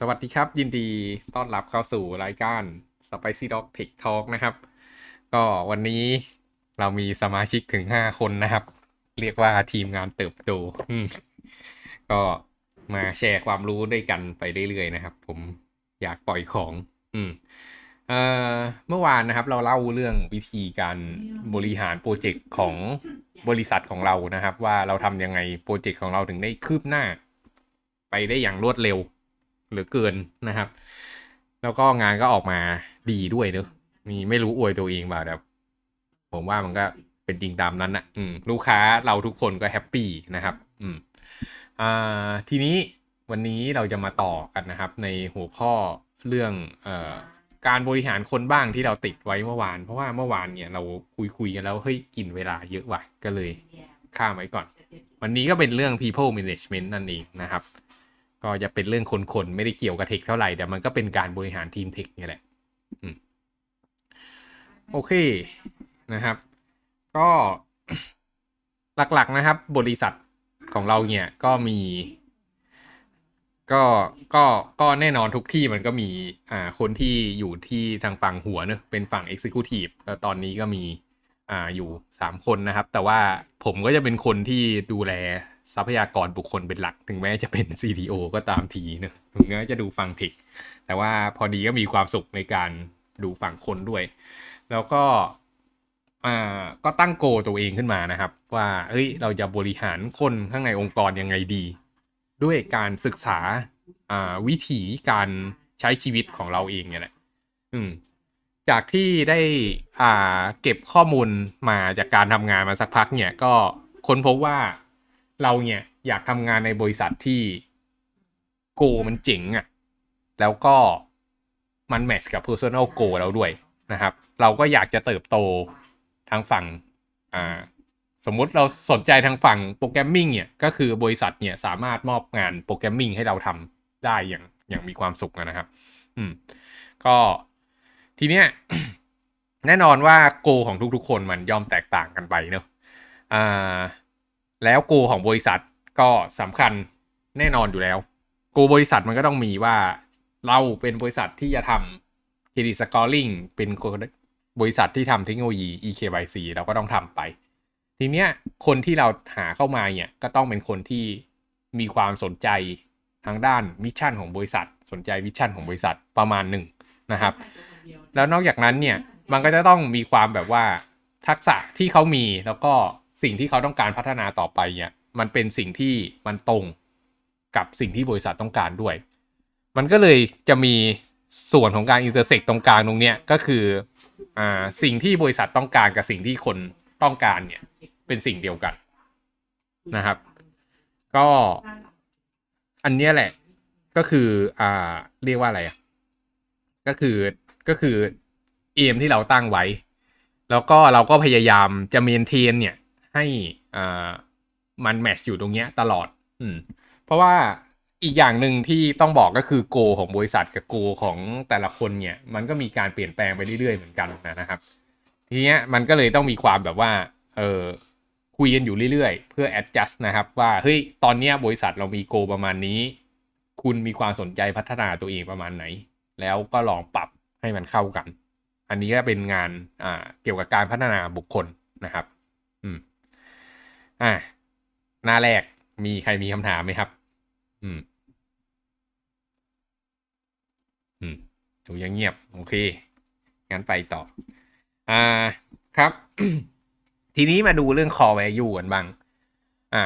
สวัสดีครับ ยินดีต้อนรับเข้าสู่รายการ Spicy Dog Tech Talk นะครับ ก็วันนี้เรามีสมาชิกถึง 5 คนนะครับ เรียกว่าทีมงานเติบโตก็มาแชร์ความรู้ด้วยกันไปเรื่อยๆนะครับ ผมอยากปล่อยของ อืมเอ่อเมื่อวานนะครับ เราเล่าเรื่องวิธีการบริหารโปรเจกต์ของบริษัทของเรานะครับ ว่าเราทำยังไงโปรเจกต์ของเราถึงได้คืบหน้า ไปได้อย่างรวดเร็ว เหลือเกินนะครับ แล้วก็งานก็ออกมาดีด้วยเนอะมีไม่รู้อวยตัวเองเปล่าแต่ผมว่ามันก็เป็นจริงตามนั้นนะอืมลูกค้าเราทุกคนก็ happy นะครับ อืมอ่าทีนี้วันนี้เราจะมาต่อกันนะครับ ในหัวข้อเรื่องเอ่อการบริหารคนบ้างที่เราติดไว้เมื่อวาน เพราะว่าเมื่อวานเนี่ยเราคุยคุยกันแล้วเฮ้ยกินเวลาเยอะว่ะก็เลยข้ามไว้ก่อน วันนี้ก็เป็นเรื่อง people management นั่นเองนะครับ ก็จะเป็นเรื่องคนๆ ไม่ได้เกี่ยวกับเทคเท่าไหร่แต่มันก็เป็นการบริหารทีมเทคนี่แหละอโอเคนะครับ ก็หลักๆนะครับ บริษัทของเราเนี่ยก็มี ก็ก็ก็แน่นอนทุกที่มันก็มีอ่าคนที่อยู่ที่ทางฝั่งหัวเนอะเป็นฝั่ง Executive แล้วตอนนี้ก็มีอ่าอยู่สามคนนะครับ แต่ว่าผมก็จะเป็นคนที่ดูแล ทรัพยากรบุคคลเป็นหลัก ถึงแม้จะเป็น CTO ก็ตามทีเนอะถึงแม้จะดูฝั่งเทคแต่ว่าพอดีก็มีความสุขในการดูฝั่งคนด้วย แล้วก็อ่าก็ตั้งโกตัวเองขึ้นมานะครับ ว่าเฮ้ยเราจะบริหารคนข้างในองค์กรยังไงดี ด้วยการศึกษาอ่าวิถีการใช้ชีวิตของเราเองเนี่ยแหละอืมจากที่ได้อ่าเก็บข้อมูลมาจากการทำงานมาสักพักเนี่ยก็ค้นพบว่า เราเนี่ยอยากทำงานในบริษัทที่โกมันเจ๋งอะ่ะ แล้วก็มันแมทช์กับ personal goal เราด้วยนะครับ เราก็อยากจะเติบโตทางฝั่งอ่าสมมุติเราสนใจทางฝั่ง programming เนี่ย ก็คือบริษัทเนี่ยสามารถมอบงาน programming ให้เราทำได้อย่างอย่างมีความสุขนะครับ อืม ก็ทีเนี้ยแน่นอนว่า goal ของทุกๆคนมันย่อมแตกต่างกันไปเนอะอ่า แล้ว goal ของบริษัทก็สำคัญแน่นอนอยู่แล้ว goal บริษัทมันก็ต้องมีว่าเราเป็นบริษัทที่จะทำ credit scoring เป็นบริษัทที่ทำเทคโนโลยี eKYC เราก็ต้องทำไป ทีเนี้ยคนที่เราหาเข้ามาเนี่ยก็ต้องเป็นคนที่มีความสนใจทางด้าน mission ของบริษัท สนใจ vision ของบริษัทประมาณหนึ่งนะครับ แล้วนอกจากนั้นเนี่ยมันก็จะต้องมีความแบบว่าทักษะที่เขามีแล้วก็ สิ่งที่เขาต้องการพัฒนาต่อไปเนี่ย มันเป็นสิ่งที่มันตรงกับสิ่งที่บริษัทต้องการด้วย มันก็เลยจะมีส่วนของการอินเตอร์เซ็กตรงกลางตรงเนี้ยก็คืออ่าสิ่งที่บริษัทต้องการกับสิ่งที่คนต้องการเนี่ย เป็นสิ่งเดียวกันนะครับ ก็อันเนี้ยแหละ ก็คืออ่าเรียกว่าอะไรอะก็คือก็คือเอมที่เราตั้งไว้ แล้วก็เราก็พยายามจะเมนเทนเนี่ย ให้อ่ามันแมชอยู่ตรงเนี้ยตลอด อืม เพราะว่าอีกอย่างหนึ่งที่ต้องบอกก็คือโกของบริษัทกับโกของแต่ละคนเนี่ย มันก็มีการเปลี่ยนแปลงไปเรื่อยๆเหมือนกันนะครับ ทีเนี้ยมันก็เลยต้องมีความแบบว่า เออคุยกันอยู่เรื่อยๆ เพื่อ adjust นะครับ ว่าเฮ้ยตอนเนี้ยบริษัทเรามีโกประมาณนี้ คุณมีความสนใจพัฒนาตัวเองประมาณไหน แล้วก็ลองปรับให้มันเข้ากัน อันนี้ก็เป็นงานอ่าเกี่ยวกับการพัฒนาบุคคลนะครับ อืม อ่าหน้าแรกมีใครมีคำถามไหมครับ อืม อืมถูยังเงียบ โอเค งั้นไปต่อ อ่าครับ ทีนี้มาดูเรื่อง core value กันบ้าง อ่า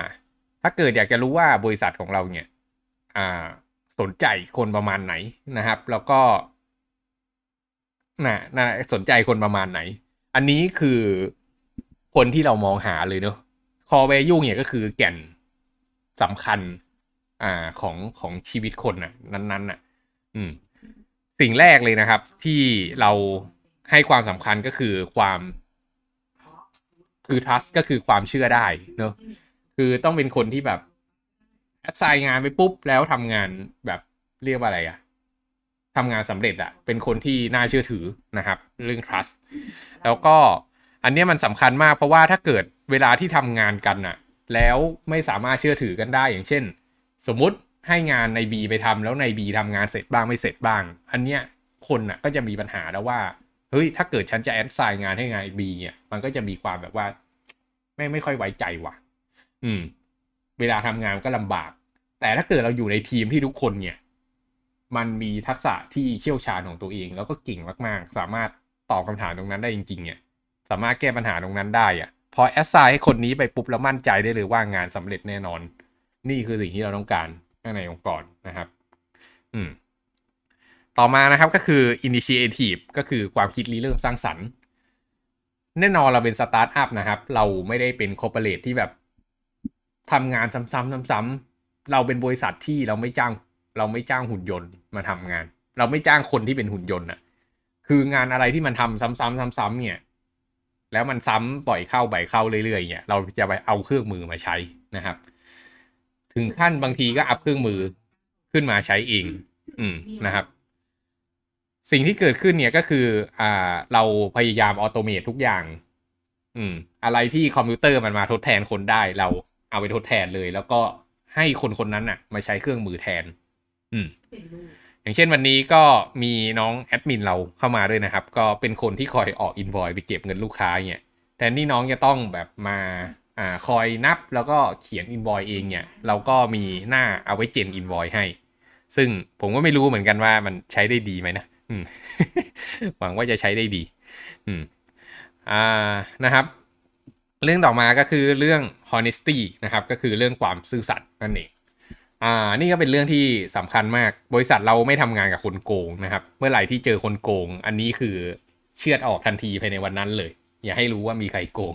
ถ้าเกิดอยากจะรู้ว่าบริษัทของเราเนี่ย อ่า สนใจคนประมาณไหนนะครับ แล้วก็น่ะน่ะสนใจคนประมาณไหน อันนี้คือคนที่เรามองหาเลยเนอะ core value เนี่ยก็คือแก่นสำคัญ อ่าของของชีวิตคนน่ะ นั้นๆน่ะ อืม สิ่งแรกเลยนะครับ ที่เราให้ความสำคัญก็คือความ คือ trust ก็คือความเชื่อได้เนอะคือต้องเป็นคนที่แบบแอดไซน์งานไปปุ๊บ แล้วทำงานแบบเรียกว่าอะไรอะทำงานสำเร็จอะเป็นคนที่น่าเชื่อถือนะครับ เรื่อง trust แล้วก็อันนี้มันสำคัญมากเพราะว่าถ้าเกิด เวลาที่ทำงานกันน่ะแล้วไม่สามารถเชื่อถือกันได้อย่างเช่น สมมุติให้งานใน B ไปทำแล้วใน B ทำงานเสร็จบ้างไม่เสร็จบ้าง อันเนี้ยคนอะก็จะมีปัญหาแล้วว่าเฮ้ยถ้าเกิดฉันจะแอดไซน์งานให้งาน B เนี่ยมันก็จะมีความแบบว่า ไม่ไม่ค่อยไว้ใจว่ะ อืม เวลาทำงานก็ลำบาก แต่ถ้าเกิดเราอยู่ในทีมที่ทุกคนเนี่ย มันมีทักษะที่เชี่ยวชาญของตัวเอง แล้วก็เก่งมาก ๆ สามารถตอบคำถามตรงนั้นได้จริง ๆ เนี่ย สามารถแก้ปัญหาตรงนั้นได้อะ พอแอสไซน์ให้คนนี้ไปปุ๊บแล้วมั่นใจได้เลยว่างานสำเร็จแน่นอน นี่คือสิ่งที่เราต้องการในองค์กรนะครับ อืม ต่อมานะครับก็คือ initiative ก็คือความคิดริเริ่มสร้างสรรค์ แน่นอนเราเป็นสตาร์ทอัพนะครับ เราไม่ได้เป็น corporate ที่แบบทำงานซ้ำๆซ้ำๆเราเป็นบริษัทที่เราไม่จ้าง เราไม่จ้างหุ่นยนต์มาทำงาน เราไม่จ้างคนที่เป็นหุ่นยนต์อะคืองานอะไรที่มันทำซ้ำๆซ้ำๆเนี่ย แล้วมันซ้ำบ่อยเข้าบ่อยเข้าเรื่อยๆเนี่ยเราจะไปเอาเครื่องมือมาใช้นะครับ ถึงขั้นบางทีก็อัพเครื่องมือขึ้นมาใช้เองอืมนะครับ สิ่งที่เกิดขึ้นเนี่ยก็คืออ่าเราพยายาม automate ทุกอย่าง อืม อะไรที่คอมพิวเตอร์มันมาทดแทนคนได้ เราเอาไปทดแทนเลย แล้วก็ให้คนคนนั้นน่ะ มาใช้เครื่องมือแทน อืม อย่างเช่นวันนี้ก็มีน้องแอดมินเราเข้ามาด้วยนะครับ ก็เป็นคนที่คอยออกอินวอยไปเก็บเงินลูกค้าเนี่ยแทนที่น้องจะต้องแบบมาอ่าคอยนับแล้วก็เขียนอินวอยเองเนี่ย เราก็มีหน้าเอาไว้เจนอินวอยให้ ซึ่งผมก็ไม่รู้เหมือนกันว่ามันใช้ได้ดีไหมนะอืมหวังว่าจะใช้ได้ดี อืมอ่านะครับ เรื่องต่อมาก็คือเรื่อง honesty นะครับ ก็คือเรื่องความซื่อสัตย์นั่นเอง อ่า นี่ก็เป็นเรื่องที่สำคัญมาก บริษัทเราไม่ทำงานกับคนโกงนะครับ เมื่อไหร่ที่เจอคนโกง อันนี้คือเชือดออกทันทีภายในวันนั้นเลย อย่าให้รู้ว่ามีใครโกง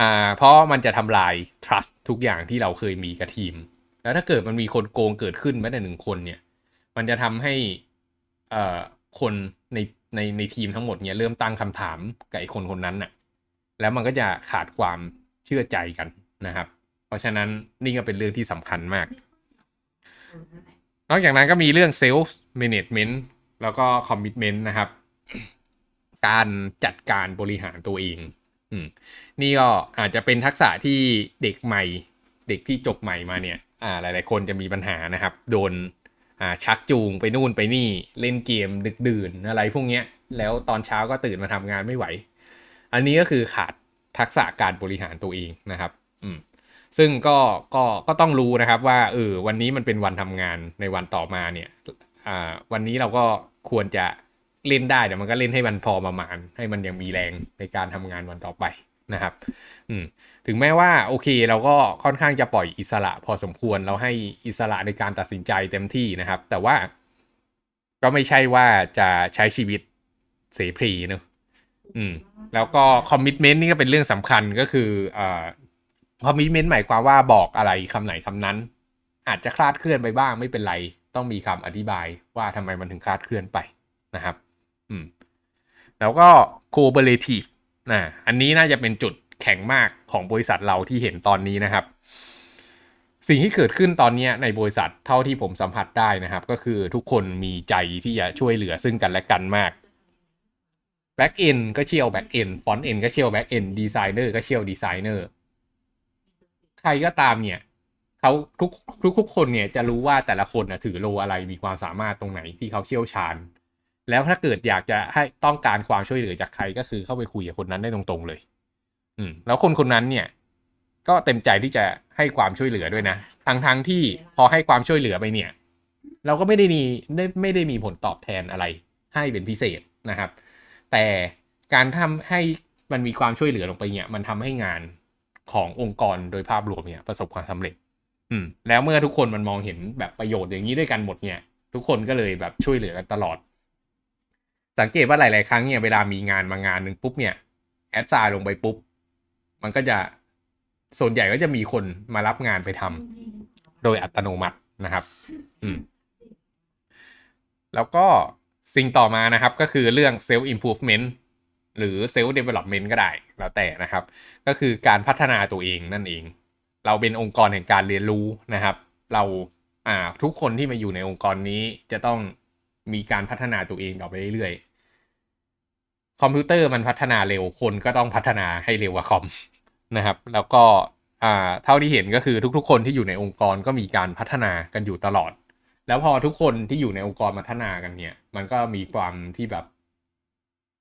อ่า เพราะมันจะทำลาย trust ทุกอย่างที่เราเคยมีกับทีม แล้วถ้าเกิดมันมีคนโกงเกิดขึ้นแม้แต่หนึ่งคนเนี่ย มันจะทำให้เอ่อคนในในในทีมทั้งหมดเนี่ยเริ่มตั้งคำถามกับไอ้คนคนนั้นน่ะ แล้วมันก็จะขาดความเชื่อใจกันนะครับ ราะฉะนั้นนี่ก็เป็นเรื่องที่สำคัญมาก นอกจากนั้นก็มีเรื่องเซลฟ์แมネจเมนต์แล้วก็คอมมิชเมนต์นะครับ การจัดการบริหารตัวเองอืมนี่ก็อาจจะเป็นทักษะที่เด็กใหม่ เด็กที่จบใหม่มาเนี่ย อ่า หลาย ๆ คนจะมีปัญหานะครับ โดนอ่าชักจูงไปนู่นไปนี่เล่นเกมดึกดื่นอะไรพวกเนี้ย แล้วตอนเช้าก็ตื่นมาทำงานไม่ไหว อันนี้ก็คือขาดทักษะการบริหารตัวเองนะครับ อืม ซึ่งก็ก็ก็ต้องรู้นะครับว่าเออวันนี้มันเป็นวันทำงานในวันต่อมาเนี่ยอ่าวันนี้เราก็ควรจะเล่นได้แต่มันก็เล่นให้มันพอประมาณ ให้มันยังมีแรงในการทำงานวันต่อไปนะครับ อืมถึงแม้ว่าโอเคเราก็ค่อนข้างจะปล่อยอิสระพอสมควรเราให้อิสระในการตัดสินใจเต็มที่นะครับ แต่ว่าก็ไม่ใช่ว่าจะใช้ชีวิตเสรีเนอะอืม แล้วก็ commitment นี่ก็เป็นเรื่องสำคัญก็คืออ่า commitment หมายความว่าบอกอะไรคำไหนคำนั้น อาจจะคลาดเคลื่อนไปบ้างไม่เป็นไร ต้องมีคำอธิบายว่าทำไมมันถึงคลาดเคลื่อนไปนะครับ อืม แล้วก็ cooperative นะอันนี้น่าจะเป็นจุดแข็งมากของบริษัทเราที่เห็นตอนนี้นะครับ สิ่งที่เกิดขึ้นตอนนี้ในบริษัทเท่าที่ผมสัมผัสได้นะครับ ก็คือทุกคนมีใจที่จะช่วยเหลือซึ่งกันและกันมาก back end ก็เชี่ยว back end front end ก็เชี่ยว back end designer ก็เชี่ยว designer ใครก็ตามเนี่ยเขาทุกทุกทุกคนเนี่ยจะรู้ว่าแต่ละคนนะถือโลอะไรมีความสามารถตรงไหนที่เขาเชี่ยวชาญ แล้วถ้าเกิดอยากจะให้ต้องการความช่วยเหลือจากใครก็คือเข้าไปคุยกับคนนั้นได้ตรงๆเลย อืม แล้วคนคนนั้นเนี่ย ก็เต็มใจที่จะให้ความช่วยเหลือด้วยนะทั้งทั้งที่พอให้ความช่วยเหลือไปเนี่ย เราก็ไม่ได้มีได้ไม่ได้มีผลตอบแทนอะไร ให้เป็นพิเศษนะครับ แต่การทำให้มันมีความช่วยเหลือลงไปเนี่ย มันทำให้งาน ขององค์กรโดยภาพรวมเนี่ยประสบความสำเร็จ อืม แล้วเมื่อทุกคนมันมองเห็นแบบประโยชน์อย่างนี้ด้วยกันหมดเนี่ย ทุกคนก็เลยแบบช่วยเหลือกันตลอด สังเกตว่าหลาย ๆ ครั้งเนี่ยเวลามีงานมางานหนึ่งปุ๊บเนี่ยแอดไซน์ลงไปปุ๊บ มันก็จะส่วนใหญ่ก็จะมีคนมารับงานไปทำโดยอัตโนมัตินะครับ อืม แล้วก็สิ่งต่อมานะครับก็คือเรื่อง self improvement หรือ self development ก็ได้แล้วแต่นะครับ ก็คือการพัฒนาตัวเองนั่นเอง เราเป็นองค์กรแห่งการเรียนรู้นะครับ เราอ่าทุกคนที่มาอยู่ในองค์กรนี้จะต้องมีการพัฒนาตัวเองต่อไปเรื่อยๆ คอมพิวเตอร์มันพัฒนาเร็วคนก็ต้องพัฒนาให้เร็วกว่าคอมนะครับ แล้วก็อ่าเท่าที่เห็นก็คือทุกๆ คนที่อยู่ในองค์กรก็มีการพัฒนากันอยู่ตลอด แล้วพอทุกคนที่อยู่ในองค์กรพัฒนากันเนี่ย มันก็มีความที่แบบ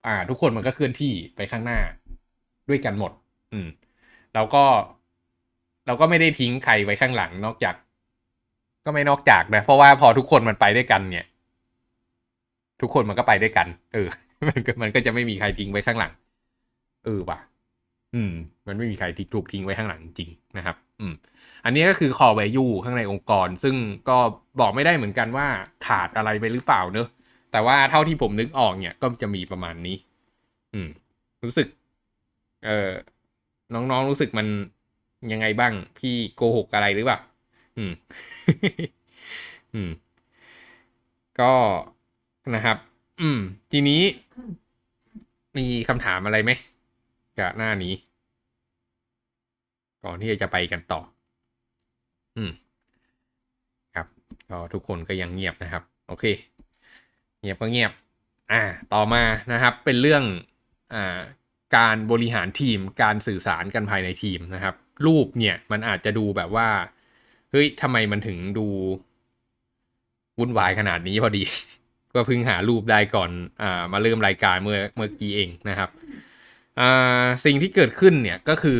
อ่า ทุกคนมันก็เคลื่อนที่ไปข้างหน้าด้วยกันหมด อืมเราก็เราก็ไม่ได้ทิ้งใครไว้ข้างหลังนอกจาก ก็ไม่นอกจากนะ เพราะว่าพอทุกคนมันไปด้วยกันเนี่ย ทุกคนมันก็ไปด้วยกัน เออ มันก็มันก็จะไม่มีใครทิ้งไว้ข้างหลัง เออว่ะ อืม มันไม่มีใครทิ้งถูกทิ้งไว้ข้างหลังจริงนะครับ อืม อันนี้ก็คือ core value ข้างในองค์กร ซึ่งก็บอกไม่ได้เหมือนกันว่าขาดอะไรไปหรือเปล่าเนอะ แต่ว่าเท่าที่ผมนึกออกเนี่ย ก็จะมีประมาณนี้ อืม รู้สึก เออน้องๆรู้สึกมันยังไงบ้าง พี่โกหกอะไรหรือเปล่า อืม อืม ก็นะครับ อืม ทีนี้ มีคำถามอะไรไหมกับหน้านี้ ก่อนที่จะไปกันต่อ อืม ครับ ก็ทุกคนก็ยังเงียบนะครับ โอเค เงียบก็เงียบ อ่า ต่อมานะครับ เป็นเรื่องอ่าการบริหารทีม การสื่อสารกันภายในทีมนะครับ รูปเนี่ยมันอาจจะดูแบบว่า เฮ้ยทำไมมันถึงดูวุ่นวายขนาดนี้พอดี ก็เพิ่งหารูปได้ก่อนอ่ามาเริ่มรายการเมื่อเมื่อกี้เองนะครับอ่าสิ่งที่เกิดขึ้นเนี่ยก็คือ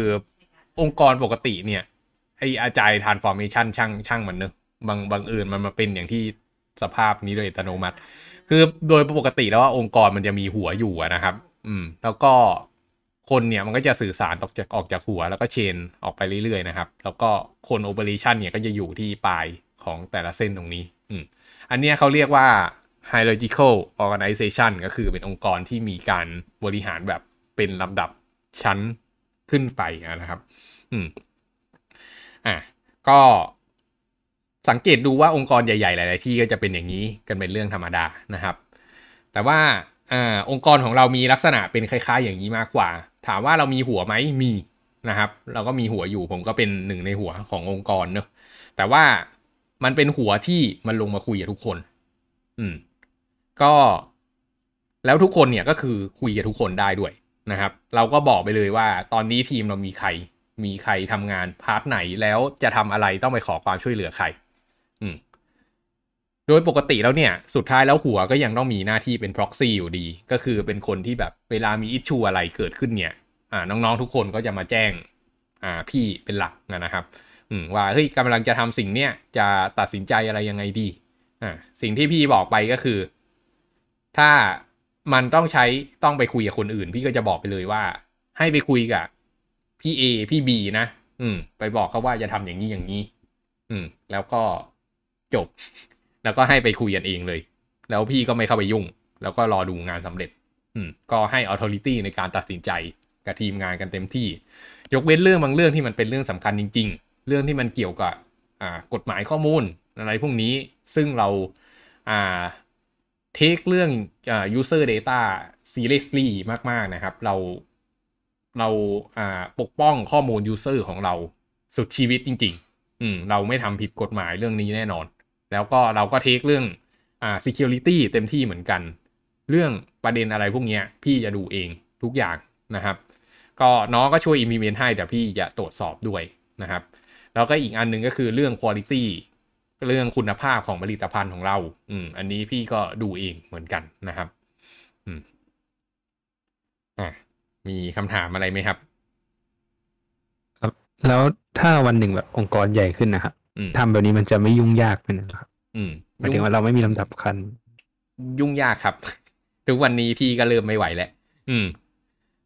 องค์กรปกติเนี่ยไอ agile transformation ช่างช่างมันเนอะบังบังเอิญมันมาเป็นอย่างที่สภาพนี้โดยอัตโนมัติ คือโดยปกติแล้วว่าองค์กรมันจะมีหัวอยู่นะครับ อืม แล้วก็คนเนี่ยมันก็จะสื่อสารออกจากออกจากหัว แล้วก็ chain ออกไปเรื่อยๆนะครับ แล้วก็คน operation เนี่ยก็จะอยู่ที่ปลายของแต่ละเส้นตรงนี้ อืม อันนี้เขาเรียกว่า hierarchical organization ก็คือเป็นองค์กรที่มีการบริหารแบบเป็นลำดับชั้นขึ้นไปนะครับ อืม อะ ก็ สังเกตดูว่าองค์กรใหญ่ๆ หลาย ๆ ที่ก็จะเป็นอย่างนี้กันเป็นเรื่องธรรมดานะครับ แต่ว่าอองค์กรของเรามีลักษณะเป็นคล้าย ๆ อย่างนี้มากกว่า ถามว่าเรามีหัวไหมมีนะครับ เราก็มีหัวอยู่ผมก็เป็นหนึ่งในหัวขององค์กรเนอะแต่ว่ามันเป็นหัวที่มันลงมาคุยกับทุกคน อืม ก็แล้วทุกคนเนี่ยก็คือคุยกับทุกคนได้ด้วยนะครับ เราก็บอกไปเลยว่า ตอนนี้ทีมเรามีใคร มีใครทำงานพาร์ทไหนแล้วจะทำอะไรต้องไปขอความช่วยเหลือใคร อืมโดยปกติแล้วเนี่ย สุดท้ายแล้วหัวก็ยังต้องมีหน้าที่เป็น proxy อยู่ดี ก็คือเป็นคนที่แบบเวลามีอิชชูอะไรเกิดขึ้นเนี่ย อ่า น้องๆทุกคนก็จะมาแจ้ง อ่า พี่เป็นหลักนะครับ อืมว่าเฮ้ยกำลังจะทำสิ่งเนี้ยจะตัดสินใจอะไรยังไงดี อ่า สิ่งที่พี่บอกไปก็คือ ถ้ามันต้องใช้ต้องไปคุยกับคนอื่น พี่ก็จะบอกไปเลยว่า ให้ไปคุยกับพี่เอพี่บีนะ อืม ไปบอกเขาว่าจะทำอย่างนี้อย่างนี้ อืม แล้วก็ จบ แล้วก็ให้ไปคุยกันเองเลย แล้วพี่ก็ไม่เข้าไปยุ่ง แล้วก็รอดูงานสำเร็จ อืมก็ให้ authority ในการตัดสินใจกับทีมงานกันเต็มที่ ยกเว้นเรื่องบางเรื่องที่มันเป็นเรื่องสำคัญจริง ๆ เรื่องที่มันเกี่ยวกับอ่ากฎหมายข้อมูลอะไรพวกนี้ซึ่งเราอ่าเทคเรื่องอ่า user data seriously มากๆนะครับ เราเราอ่าปกป้องข้อมูล user ของเราสุดชีวิตจริง ๆ อืมเราไม่ทำผิดกฎหมายเรื่องนี้แน่นอน แล้วก็เราก็เทคเรื่องอ่า security เต็มที่เหมือนกัน เรื่องประเด็นอะไรพวกนี้พี่จะดูเองทุกอย่างนะครับ ก็น้องก็ช่วย implement ให้แต่พี่จะตรวจสอบด้วยนะครับ แล้วก็อีกอันหนึ่งก็คือเรื่อง quality เรื่องคุณภาพของผลิตภัณฑ์ของเรา อืม อันนี้พี่ก็ดูเองเหมือนกันนะครับ อืม อะ มีคำถามอะไรไหมครับ ครับ แล้วถ้าวันหนึ่งแบบองค์กรใหญ่ขึ้นนะครับ ทำแบบนี้มันจะไม่ยุ่งยากไปนะครับ อืมหมายถึงว่าเราไม่มีลำดับขั้นยุ่งยากครับ ทุกวันนี้พี่ก็เริ่มไม่ไหวแล้วอืม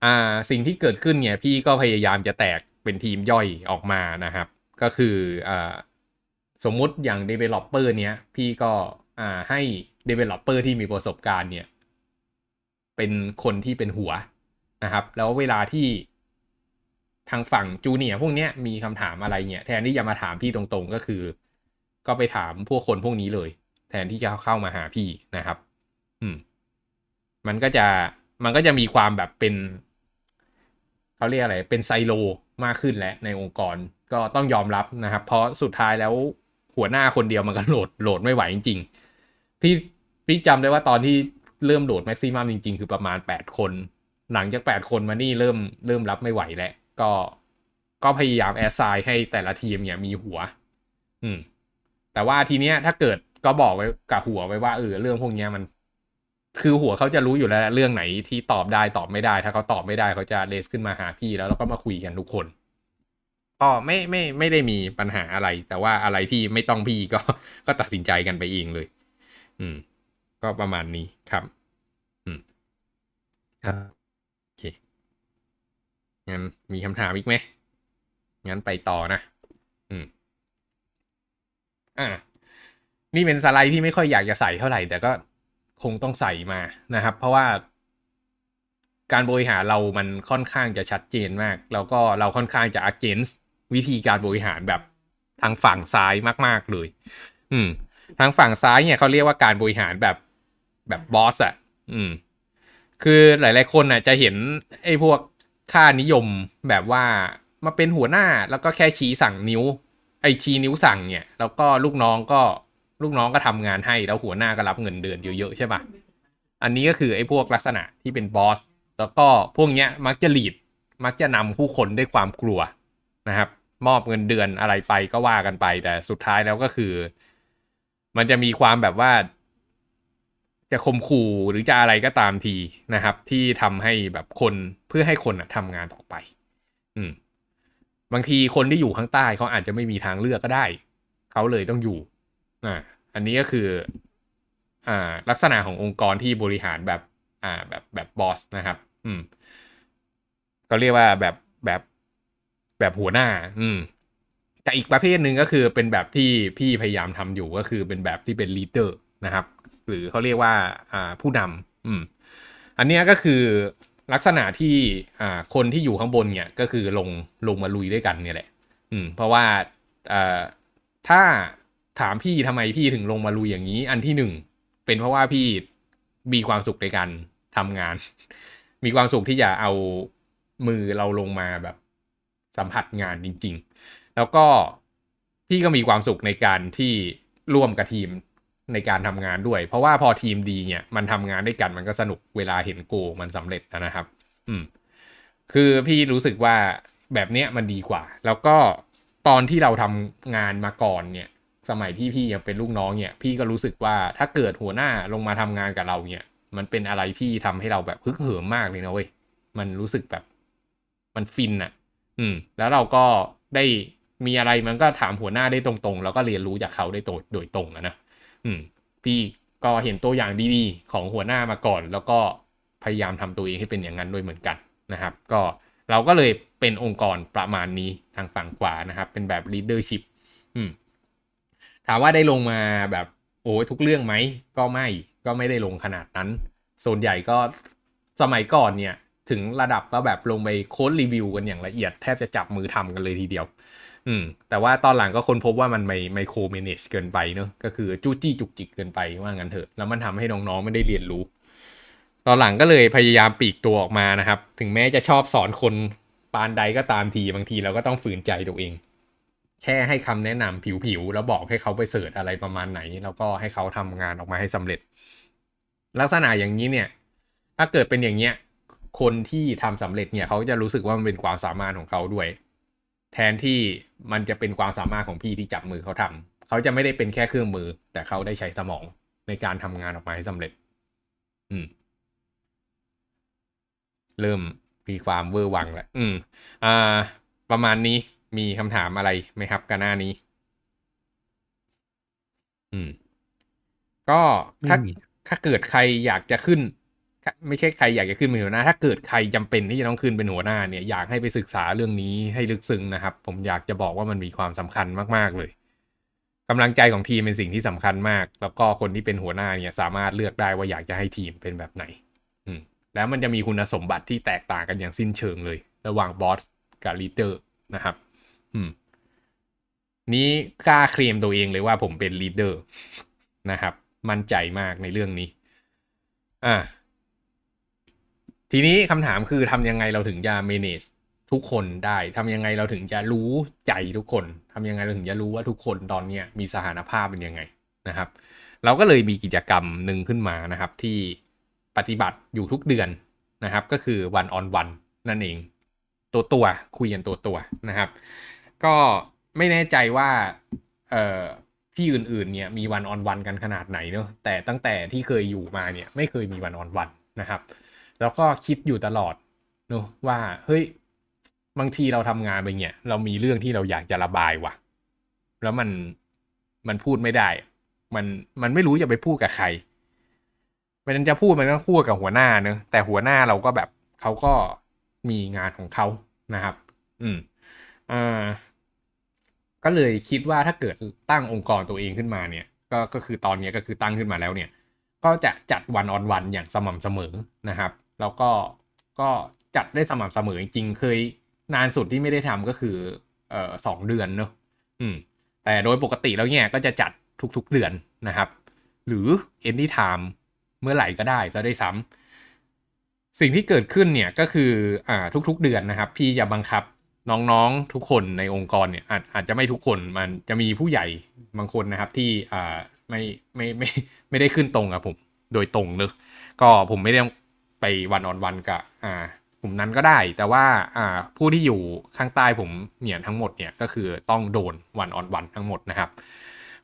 อ่า สิ่งที่เกิดขึ้นเนี่ย พี่ก็พยายามจะแตกเป็นทีมย่อยออกมานะครับ ก็คืออ่าสมมุติอย่าง developer เนี้ย พี่ก็อ่าให้ developer ที่มีประสบการณ์เนี่ย เป็นคนที่เป็นหัวนะครับ แล้วเวลาที่ ทางฝั่งจูเนียพวกเนี้ยมีคำถามอะไรเนี่ยแทนที่จะมาถามพี่ตรงๆก็คือ ก็ไปถามพวกคนพวกนี้เลย แทนที่จะเข้ามาหาพี่นะครับ อืม มันก็จะมันก็จะมีความแบบเป็นเขาเรียกอะไร เป็นไซโลมากขึ้นแล้วในองค์กรก็ต้องยอมรับนะครับ เพราะสุดท้ายแล้วหัวหน้าคนเดียวมันก็ load load ไม่ไหวจริง ๆ พี่พี่จำได้ว่าตอนที่เริ่ม load maximum จริง ๆ คือประมาณแปดคน หลังจากแปดคนมานี่เริ่มเริ่มรับไม่ไหวแล้ว ก็ก็พยายาม assign ให้แต่ละทีมเนี่ยมีหัว อืม แต่ว่าทีเนี้ยถ้าเกิดก็บอกไว้กับหัวไว้ว่าเออเรื่องพวกเนี้ยมัน คือหัวเขาจะรู้อยู่แล้ว เรื่องไหนที่ตอบได้ตอบไม่ได้ ถ้าเขาตอบไม่ได้เขาจะ raise ขึ้นมาหาพี่แล้วเราก็มาคุยกันทุกคนก็ไม่ไม่ไม่ได้มีปัญหาอะไร แต่ว่าอะไรที่ไม่ต้องพี่ก็ก็ตัดสินใจกันไปเองเลย อืม ก็ประมาณนี้ครับ อืมครับ งั้นมีคำถามอีกไหมงั้นไปต่อนะ อืม อ่า นี่เป็นสไลด์ที่ไม่ค่อยอยากจะใส่เท่าไหร่ แต่ก็คงต้องใส่มานะครับ เพราะว่าการบริหารเรามันค่อนข้างจะชัดเจนมาก แล้วก็เราค่อนข้างจะ against วิธีการบริหารแบบทางฝั่งซ้ายมาก ๆ เลย อืม ทางฝั่งซ้ายเนี่ยเขาเรียกว่าการบริหารแบบแบบบอสอะอืม คือหลาย ๆ คนน่ะ จะเห็นไอ้พวก ค่านิยมแบบว่ามาเป็นหัวหน้าแล้วก็แค่ชี้สั่งนิ้ว ไอ้ชี้นิ้วสั่งเนี่ย แล้วก็ลูกน้องก็ลูกน้องก็ทำงานให้แล้วหัวหน้าก็รับเงินเดือนเยอะๆใช่ปะอันนี้ก็คือไอ้พวกลักษณะที่เป็นบอสแล้วก็พวกเนี้ยมักจะหลีดมักจะนำผู้คนด้วยความกลัวนะครับ มอบเงินเดือนอะไรไปก็ว่ากันไป แต่สุดท้ายแล้วก็คือ มันจะมีความแบบว่า จะข่มขู่หรือจะอะไรก็ตามทีนะครับ ที่ทำให้แบบคนเพื่อให้คนอะทำงานต่อไป อืม บางทีคนที่อยู่ข้างใต้เขาอาจจะไม่มีทางเลือกก็ได้ เขาเลยต้องอยู่อ่าอันนี้ก็คือ อ่า ลักษณะขององค์กรที่บริหารแบบ อ่า แบบแบบบอสนะครับ อืมก็เรียกว่าแบบแบบแบบหัวหน้า อืมแต่อีกประเภทหนึ่งก็คือเป็นแบบที่พี่พยายามทำอยู่ก็คือเป็นแบบที่เป็นลีดเดอร์นะครับ หรือเขาเรียกว่าอ่าผู้นำอืมอันนี้ก็คือลักษณะที่อ่าคนที่อยู่ข้างบนเนี่ยก็คือลงลงมาลุยด้วยกันเนี่ยแหละ อืมเพราะว่าอ่าถ้าถามพี่ทำไมพี่ถึงลงมาลุยอย่างนี้ อันที่หนึ่งเป็นเพราะว่าพี่มีความสุขในการทำงาน มีความสุขที่จะเอามือเราลงมาแบบสัมผัสงานจริง ๆ แล้วก็พี่ก็มีความสุขในการที่ร่วมกับทีม ในการทำงานด้วย เพราะว่าพอทีมดีเนี่ยมันทำงานด้วยกันมันก็สนุกเวลาเห็นโกมันสำเร็จนะครับ อืม คือพี่รู้สึกว่าแบบเนี้ยมันดีกว่า แล้วก็ตอนที่เราทำงานมาก่อนเนี่ย สมัยที่พี่ยังเป็นลูกน้องเนี่ย พี่ก็รู้สึกว่าถ้าเกิดหัวหน้าลงมาทำงานกับเราเนี่ย มันเป็นอะไรที่ทำให้เราแบบฮึกเหิมมากเลยนะเว้ยมันรู้สึกแบบ มันฟินอะอืม แล้วเราก็ได้มีอะไรมันก็ถามหัวหน้าได้ตรงๆ แล้วก็เรียนรู้จากเขาได้โดยโดยตรงอะนะ อืม พี่ก็เห็นตัวอย่างดีๆ ของหัวหน้ามาก่อน แล้วก็พยายามทำตัวเองให้เป็นอย่างนั้นด้วยเหมือนกันนะครับ ก็เราก็เลยเป็นองค์กรประมาณนี้ทางฝั่งขวานะครับ เป็นแบบ leadership อืม ถามว่าได้ลงมาแบบโอ้ยทุกเรื่องไหมก็ไม่ก็ไม่ได้ลงขนาดนั้น ส่วนใหญ่ก็สมัยก่อนเนี่ย ถึงระดับก็แบบลงไปโค้ดรีวิวกันอย่างละเอียดแทบจะจับมือทำกันเลยทีเดียว อืม แต่ว่าตอนหลังก็ค้นพบว่ามันไม่ไมโครเมเนจเกินไปเนอะก็คือจู้จี้จุกจิกเกินไปว่างั้นเถอะ แล้วมันทำให้น้องๆไม่ได้เรียนรู้ ตอนหลังก็เลยพยายามปลีกตัวออกมานะครับ ถึงแม้จะชอบสอนคนปานใดก็ตามทีบางทีเราก็ต้องฝืนใจตัวเอง แค่ให้คำแนะนำผิวๆ แล้วบอกให้เขาไปเสิร์ชอะไรประมาณไหน แล้วก็ให้เขาทำงานออกมาให้สำเร็จ ลักษณะอย่างนี้เนี่ย ถ้าเกิดเป็นอย่างเนี้ยคนที่ทำสำเร็จเนี่ยเขาจะรู้สึกว่ามันเป็นความสามารถของเขาด้วย แทนที่มันจะเป็นความสามารถของพี่ที่จับมือเขาทำเขาจะไม่ได้เป็นแค่เครื่องมือ แต่เขาได้ใช้สมองในการทำงานออกมาให้สำเร็จ อืม เริ่มมีความเวอร์วังแล้วอืม อ่า ประมาณนี้มีคำถามอะไรไหมครับกันหน้านี้ อืม ก็ถ้าไม่มีถ้าเกิดใครอยากจะขึ้น ไม่ใช่ใครอยากจะขึ้นเป็นหัวหน้า ถ้าเกิดใครจำเป็นที่จะต้องขึ้นเป็นหัวหน้าเนี่ยอยากให้ไปศึกษาเรื่องนี้ให้ลึกซึ้งนะครับ ผมอยากจะบอกว่ามันมีความสำคัญมากๆเลยกำลังใจของทีมเป็นสิ่งที่สำคัญมาก แล้วก็คนที่เป็นหัวหน้าเนี่ยสามารถเลือกได้ว่าอยากจะให้ทีมเป็นแบบไหน อืมแล้วมันจะมีคุณสมบัติที่แตกต่างกันอย่างสิ้นเชิงเลย ระหว่าง boss กับ leader นะครับ อืม นี้กล้าเคลมตัวเองเลยว่าผมเป็น leader นะครับ มั่นใจมากในเรื่องนี้ อ่า ทีนี้คำถามคือทำยังไงเราถึงจะ manage ทุกคนได้ทำยังไงเราถึงจะรู้ใจทุกคนทำยังไงเราถึงจะรู้ว่าทุกคนตอนเนี้ยมีสถานภาพเป็นยังไงนะครับ เราก็เลยมีกิจกรรมหนึ่งขึ้นมานะครับ ที่ปฏิบัติอยู่ทุกเดือนนะครับ ก็คือ one on one นั่นเอง ตัวตัวคุยกันตัวตัวนะครับ ก็ไม่แน่ใจว่าเอ่อที่อื่นๆเนี่ยมีวันออนวันกันขนาดไหนเนอะแต่ตั้งแต่ที่เคยอยู่มาเนี่ยไม่เคยมีวันออนวันนะครับ แล้วก็คิดอยู่ตลอดเนอะว่าเฮ้ยบางทีเราทำงานไปเนี่ย เรามีเรื่องที่เราอยากจะระบายว่ะ แล้วมันมันพูดไม่ได้ มันมันไม่รู้จะไปพูดกับใครมันจะพูดมันต้องพูดกับหัวหน้าเนอะแต่หัวหน้าเราก็แบบเขาก็มีงานของเขานะครับ อืมอ่าก็เลยคิดว่าถ้าเกิดตั้งองค์กรตัวเองขึ้นมาเนี่ย ก็ก็คือตอนนี้ก็คือตั้งขึ้นมาแล้วเนี่ย ก็จะจัดวันออนวันอย่างสม่ำเสมอนะครับ แล้วก็ก็จัดได้สม่ำเสมอจริงๆเคยนานสุดที่ไม่ได้ทำก็คือเอ่อสองเดือนเนอะอืม แต่โดยปกติแล้วเนี่ยก็จะจัดทุกๆเดือนนะครับ หรือ anytime เมื่อไหร่ก็ได้จะได้ซ้ำสิ่งที่เกิดขึ้นเนี่ยก็คืออ่าทุกๆเดือนนะครับ พี่จะบังคับน้องๆทุกคนในองค์กรเนี่ยอาจอาจจะไม่ทุกคนมันจะมีผู้ใหญ่บางคนนะครับที่อ่าไม่ไม่ไม่ไม่ได้ขึ้นตรงกับผม โดยตรงเนอะก็ผมไม่ได้ ไปวันออนวันกับอ่ากลุ่มนั้นก็ได้ แต่ว่าอ่าผู้ที่อยู่ข้างใต้ผมเนี่ยทั้งหมดเนี่ยก็คือต้องโดนวันออนวันทั้งหมดนะครับ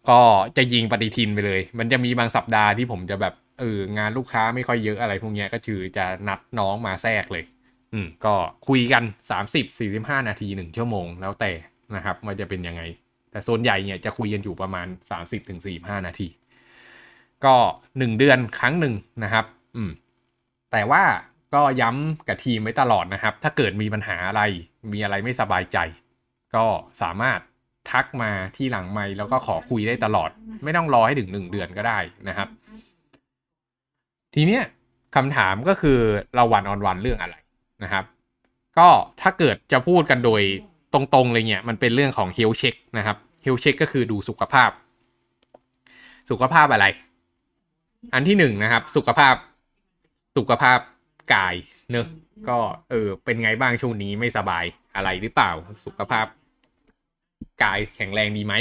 ก็จะยิงปฏิทินไปเลย มันจะมีบางสัปดาห์ที่ผมจะแบบเอองานลูกค้าไม่ค่อยเยอะอะไรพวกนี้ก็คือจะนัดน้องมาแทรกเลย อืมก็คุยกัน 30 45 นาที1ชั่วโมงแล้วแต่นะครับว่าจะเป็นยังไง แต่โซนใหญ่เนี่ยจะคุยกันอยู่ประมาณ 30ถึง45 นาที ก็ 1 เดือนครั้งหนึ่งนะครับ อืม แต่ว่าก็ย้ำกับทีมไว้ตลอดนะครับ ถ้าเกิดมีปัญหาอะไรมีอะไรไม่สบายใจ ก็สามารถทักมาที่หลังไมค์แล้วก็ขอคุยได้ตลอด ไม่ต้องรอให้ถึงหนึ่งเดือนก็ได้นะครับ ทีเนี้ยคำถามก็คือเราวันออนวันเรื่องอะไรนะครับ ก็ถ้าเกิดจะพูดกันโดยตรงๆเลยเนี่ย มันเป็นเรื่องของเฮลเช็คนะครับเฮลเช็คก็คือดูสุขภาพ สุขภาพอะไร อันที่หนึ่งนะครับ สุขภาพ สุขภาพกายเนอะก็เออ เป็นไงบ้างช่วงนี้ไม่สบายอะไรหรือเปล่า สุขภาพ กายแข็งแรงดีไหม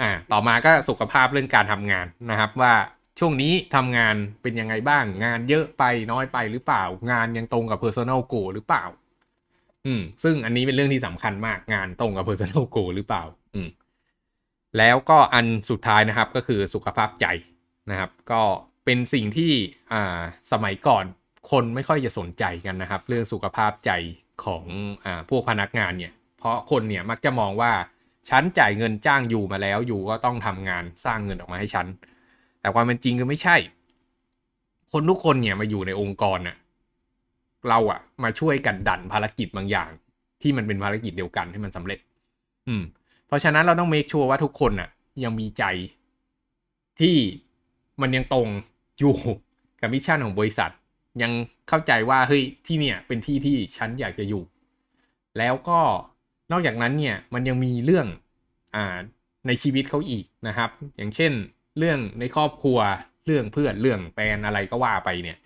อ่า ต่อมาก็สุขภาพเรื่องการทำงานนะครับ ว่าช่วงนี้ทำงานเป็นยังไงบ้าง งานเยอะไปน้อยไปหรือเปล่า งานยังตรงกับ personal goal หรือเปล่า อืม ซึ่งอันนี้เป็นเรื่องที่สำคัญมากงานตรงกับ personal goal หรือเปล่า อืม แล้วก็อันสุดท้ายนะครับ ก็คือสุขภาพใจนะครับ ก็ เป็นสิ่งที่อ่าสมัยก่อนคนไม่ค่อยจะสนใจกันนะครับ เรื่องสุขภาพใจของอ่าพวกพนักงานเนี่ย เพราะคนเนี่ยมักจะมองว่าฉันจ่ายเงินจ้างอยู่มาแล้วอยู่ก็ต้องทำงานสร้างเงินออกมาให้ฉัน แต่ความเป็นจริงก็ไม่ใช่ คนทุกคนเนี่ยมาอยู่ในองค์กรน่ะเราอะมาช่วยกันดันภารกิจบางอย่าง ที่มันเป็นภารกิจเดียวกันให้มันสำเร็จ อืม เพราะฉะนั้นเราต้อง make sure ว่าทุกคนน่ะ ยังมีใจที่มันยังตรง อยู่กับ mission ของบริษัท ยังเข้าใจว่าเฮ้ยที่เนี่ยเป็นที่ที่ฉันอยากจะอยู่ แล้วก็นอกจากนั้นเนี่ยมันยังมีเรื่องอ่าในชีวิตเขาอีกนะครับ อย่างเช่น เรื่องในครอบครัวเรื่องเพื่อนเรื่องแฟนอะไรก็ว่าไปเนี่ย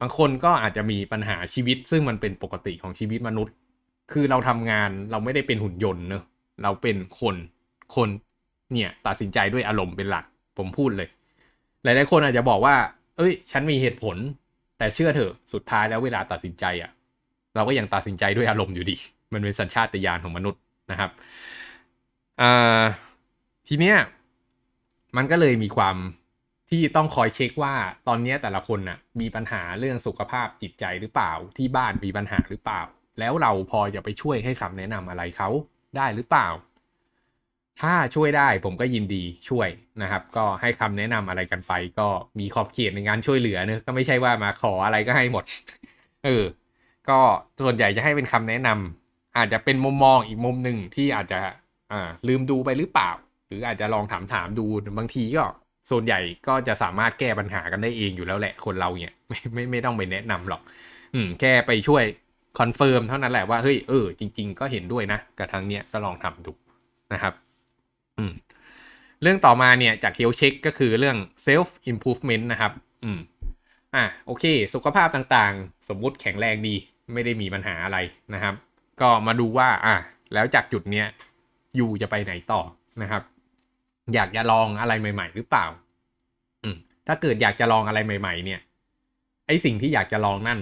บางคนก็อาจจะมีปัญหาชีวิต ซึ่งมันเป็นปกติของชีวิตมนุษย์ คือเราทำงานเราไม่ได้เป็นหุ่นยนต์เนอะเราเป็นคนคนเนี่ยตัดสินใจด้วยอารมณ์เป็นหลัก ผมพูดเลย หลาย ๆ คนอาจจะบอกว่า เอ้ย ฉันมีเหตุผล แต่เชื่อเถอะ สุดท้ายแล้วเวลาตัดสินใจอะ่ะ เราก็ยังตัดสินใจด้วยอารมณ์อยู่ดี มันเป็นสัญชาตญาณของมนุษย์นะครับอ่าทีเนี้ยมันก็เลยมีความที่ต้องคอยเช็คว่าตอนนี้แต่ละคนน่ะมีปัญหาเรื่องสุขภาพจิตใจหรือเปล่า ที่บ้านมีปัญหาหรือเปล่า แล้วเราพอจะไปช่วยให้คำแนะนำอะไรเขาได้หรือเปล่า ถ้าช่วยได้ผมก็ยินดีช่วยนะครับ ก็ให้คำแนะนำอะไรกันไป ก็มีขอบเขตในการช่วยเหลือเนอะก็ไม่ใช่ว่ามาขออะไรก็ให้หมดเออก็ส่วนใหญ่จะให้เป็นคำแนะนำอาจจะเป็นมุมมองอีกมุมหนึ่งที่อาจจะอ่าลืมดูไปหรือเปล่า หรืออาจจะลองถามถามดูบางทีก็ส่วนใหญ่ก็จะสามารถแก้ปัญหากันได้เองอยู่แล้วแหละคนเราเนี่ยไม่ไม่ไม่ต้องไปแนะนำหรอก อืมแค่ไปช่วย confirm เท่านั้นแหละว่าเฮ้ยเออจริง ๆ ก็เห็นด้วยนะกับทางเนี้ยก็ลองทำดูนะครับ อืมเรื่องต่อมาเนี่ยจาก health check ก็คือเรื่อง self improvement นะครับ อืมอะโอเค สุขภาพต่างๆ สมมุติแข็งแรงดี ไม่ได้มีปัญหาอะไรนะครับ ก็มาดูว่า อะแล้วจากจุดเนี้ยยูจะไปไหนต่อนะครับ อยากจะลองอะไรใหม่ ๆ หรือเปล่า อืมถ้าเกิดอยากจะลองอะไรใหม่ ๆ เนี่ยไอสิ่งที่อยากจะลองนั่น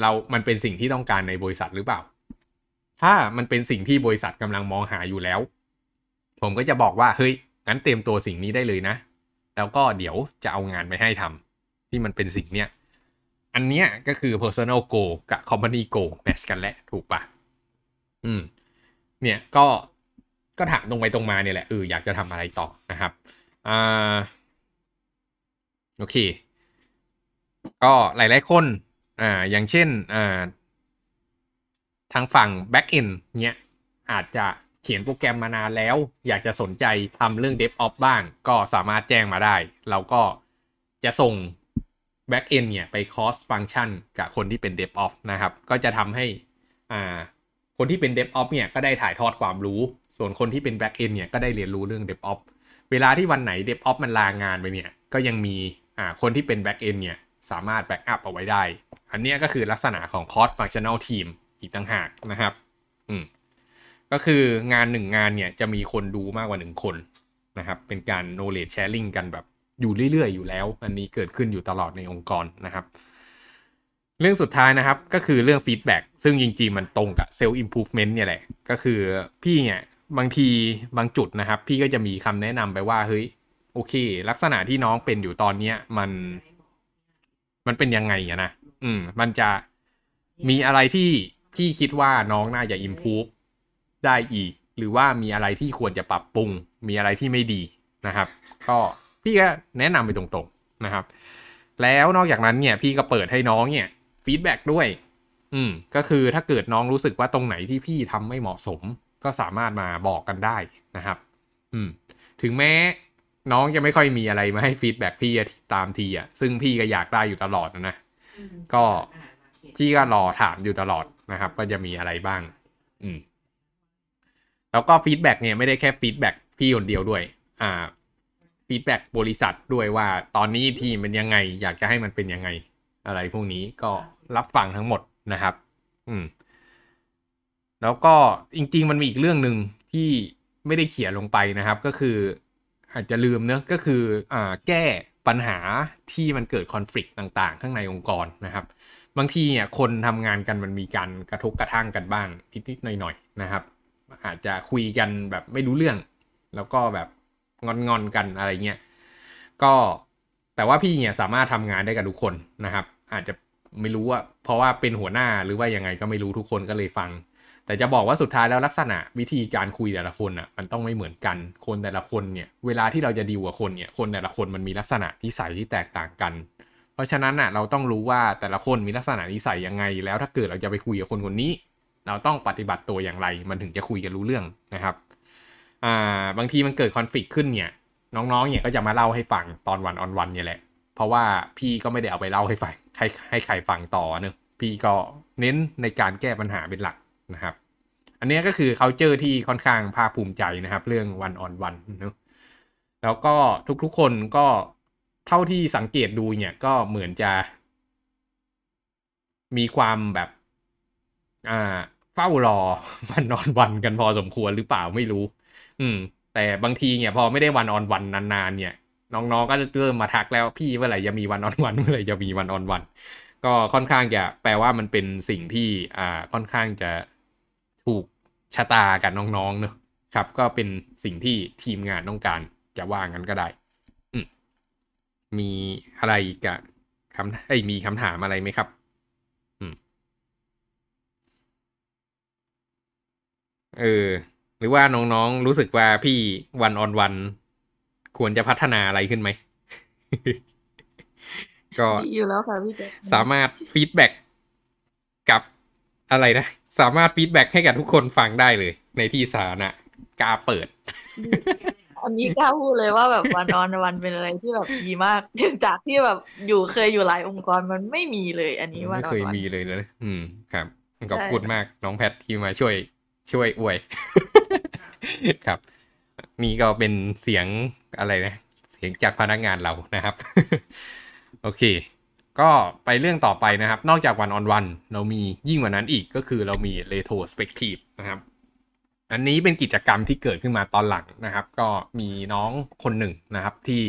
เรา มันเป็นสิ่งที่ต้องการในบริษัทหรือเปล่า ถ้ามันเป็นสิ่งที่บริษัทกำลังมองหาอยู่แล้ว ผมก็จะบอกว่าเฮ้ยงั้นเตรียมตัวสิ่งนี้ได้เลยนะ แล้วก็เดี๋ยวจะเอางานไปให้ทำที่มันเป็นสิ่งเนี้ยอันเนี้ยก็คือ personal goal กับ company goal match กันแหละถูกปะอืม เนี่ยก็ก็ถามตรงไปตรงมาเนี่ยแหละเอออยากจะทำอะไรต่อนะครับอ่าโอเค ก็หลาย ๆ คนอ่าอย่างเช่นอ่าทางฝั่ง back end เนี้ยอาจจะ เขียนโปรแกรมมานานแล้ว อยากจะสนใจทำเรื่อง DevOps บ้าง ก็สามารถแจ้งมาได้ เราก็จะส่ง back end เนี่ยไป cross function กับคนที่เป็น DevOps นะครับ ก็จะทำให้อ่าคนที่เป็น DevOps เนี่ยก็ได้ถ่ายทอดความรู้ ส่วนคนที่เป็น back end เนี่ยก็ได้เรียนรู้เรื่อง DevOps เวลาที่วันไหน DevOps มันลางานไปเนี่ย ก็ยังมีอ่าคนที่เป็น back end เนี่ยสามารถ back up เอาไว้ได้ อันนี้ก็คือลักษณะของ cross functional team อีกต่างหากนะครับ อืม ก็คืองานหนึ่งงานเนี่ยจะมีคนดูมากกว่าหนึ่งคนนะครับ เป็นการ knowledge sharing กันแบบอยู่เรื่อยๆอยู่แล้ว อันนี้เกิดขึ้นอยู่ตลอดในองค์กรนะครับ เรื่องสุดท้ายนะครับก็คือเรื่อง feedback ซึ่งจริงๆมันตรงกับ self improvement เนี่ยแหละ ก็คือพี่เนี่ยบางทีบางจุดนะครับ พี่ก็จะมีคำแนะนำไปว่าเฮ้ยโอเค ลักษณะที่น้องเป็นอยู่ตอนเนี้ยมัน มันเป็นยังไงอะนะอืม มันจะมีอะไรที่พี่คิดว่าน้องน่าจะ improve ได้อีก หรือว่ามีอะไรที่ควรจะปรับปรุง มีอะไรที่ไม่ดีนะครับ ก็พี่ก็แนะนำไปตรงๆนะครับ แล้วนอกจากนั้นเนี่ยพี่ก็เปิดให้น้องเนี่ยฟีดแบ็กด้วย อืม ก็คือถ้าเกิดน้องรู้สึกว่าตรงไหนที่พี่ทำไม่เหมาะสม ก็สามารถมาบอกกันได้นะครับ อืม ถึงแม้น้องจะไม่ค่อยมีอะไรมาให้ feedback พี่ตามทีอะ ซึ่งพี่ก็อยากได้อยู่ตลอดนะนะ ก็พี่ก็รอถามอยู่ตลอดนะครับ ก็จะมีอะไรบ้าง อืม แล้วก็ feedback เนี่ยไม่ได้แค่ feedback พี่คนเดียวด้วย อ่า feedback บริษัทด้วยว่าตอนนี้ทีมเป็นยังไง อยากจะให้มันเป็นยังไง อะไรพวกนี้ก็รับฟังทั้งหมดนะครับ อืม แล้วก็จริง ๆ มันมีอีกเรื่องหนึ่งที่ไม่ได้เขียนลงไปนะครับ ก็คือ อาจจะลืมเนอะก็คืออ่าแก้ปัญหาที่มันเกิดคอน FLICT ต่างๆ ข้างในองค์กรนะครับ บางทีเนี่ยคนทำงานกันมันมีการกระทบกระทั่งกันบ้างนิดๆหน่อยๆนะครับ อาจจะคุยกันแบบไม่รู้เรื่อง แล้วก็แบบงอนๆกันอะไรเงี้ยก็แต่ว่าพี่เนี่ยสามารถทำงานได้กับทุกคนนะครับ อาจจะไม่รู้ว่า เพราะว่าเป็นหัวหน้าหรือว่ายังไงก็ไม่รู้ทุกคนก็เลยฟัง แต่จะบอกว่าสุดท้ายแล้วลักษณะวิธีการคุยแต่ละคนอะมันต้องไม่เหมือนกันคนแต่ละคนเนี่ยเวลาที่เราจะดีลกับคนเนี่ยคนแต่ละคนมันมีลักษณะนิสัยที่แตกต่างกัน เพราะฉะนั้นอะเราต้องรู้ว่าแต่ละคนมีลักษณะนิสัยยังไง แล้วถ้าเกิดเราจะไปคุยกับคนคนนี้ เราต้องปฏิบัติตัวอย่างไร มันถึงจะคุยกันรู้เรื่องนะครับอ่าบางทีมันเกิดคอนฟ lict ขึ้นเนี่ย น้องๆเนี่ยก็จะมาเล่าให้ฟังตอนวันออนวันเนี่ยแหละ เพราะว่าพี่ก็ไม่ได้เอาไปเล่าให้ฟังใให้ใครฟังต่อเนอะพี่ก็เน้นในการแก้ปัญหาเป็นหลักนะครับ อันนี้ก็คือเขาเจอที่ค่อนข้างภาคภูมิใจนะครับ เรื่องวันออนวันเนอะแล้วก็ทุกๆคนก็เท่าที่สังเกตดูเนี่ยก็เหมือนจะ มีความแบบ อ่า เฝ้ารอวันออนวันกันพอสมควรหรือเปล่าไม่รู้ อืม แต่บางทีเนี่ยพอไม่ได้วันออนวันนานๆเนี่ย น้องๆก็จะเริ่มมาทักแล้วพี่เมื่อไหร่จะมีวันออนวันเมื่อไหร่จะมีวันออนวัน ก็ค่อนข้างจะแปลว่ามันเป็นสิ่งที่อ่าค่อนข้างจะถูกชะตากับน้องๆเนอะครับ ก็เป็นสิ่งที่ทีมงานต้องการจะว่างั้นก็ได้อืมีอะไรกับคำเอ้มีคำถามอะไรไหมครับ อืม เออ หรือว่าน้องๆรู้สึกว่าพี่ one-on-one ควรจะพัฒนาอะไรขึ้นไหม ก็ดีอยู่แล้วค่ะพี่แจ๊คสามารถ feedback กับอะไรนะ สามารถ feedback ให้กับทุกคนฟังได้เลย ในที่สาธารณะกล้าเปิด อันนี้กล้าพูดเลยว่าแบบ one-on-one เป็นอะไรที่แบบดีมากถึงจากที่แบบอยู่เคยอยู่หลายองค์กรมันไม่มีเลย อันนี้วันไม่นอเคนยวันมีเลยนะอืมครับขอบใช่คุณมากน้องแพทที่มาช่วย ช่วยอวย ครับ นี่ก็เป็นเสียงอะไรนะ เสียงจากพนักงานเรานะครับ โอเค ก็ไปเรื่องต่อไปนะครับ นอกจากวันออนวันเรามียิ่งกว่านั้นอีกก็คือเรามี retrospective นะครับ อันนี้เป็นกิจกรรมที่เกิดขึ้นมาตอนหลังนะครับ ก็มีน้องคนหนึ่งนะครับที่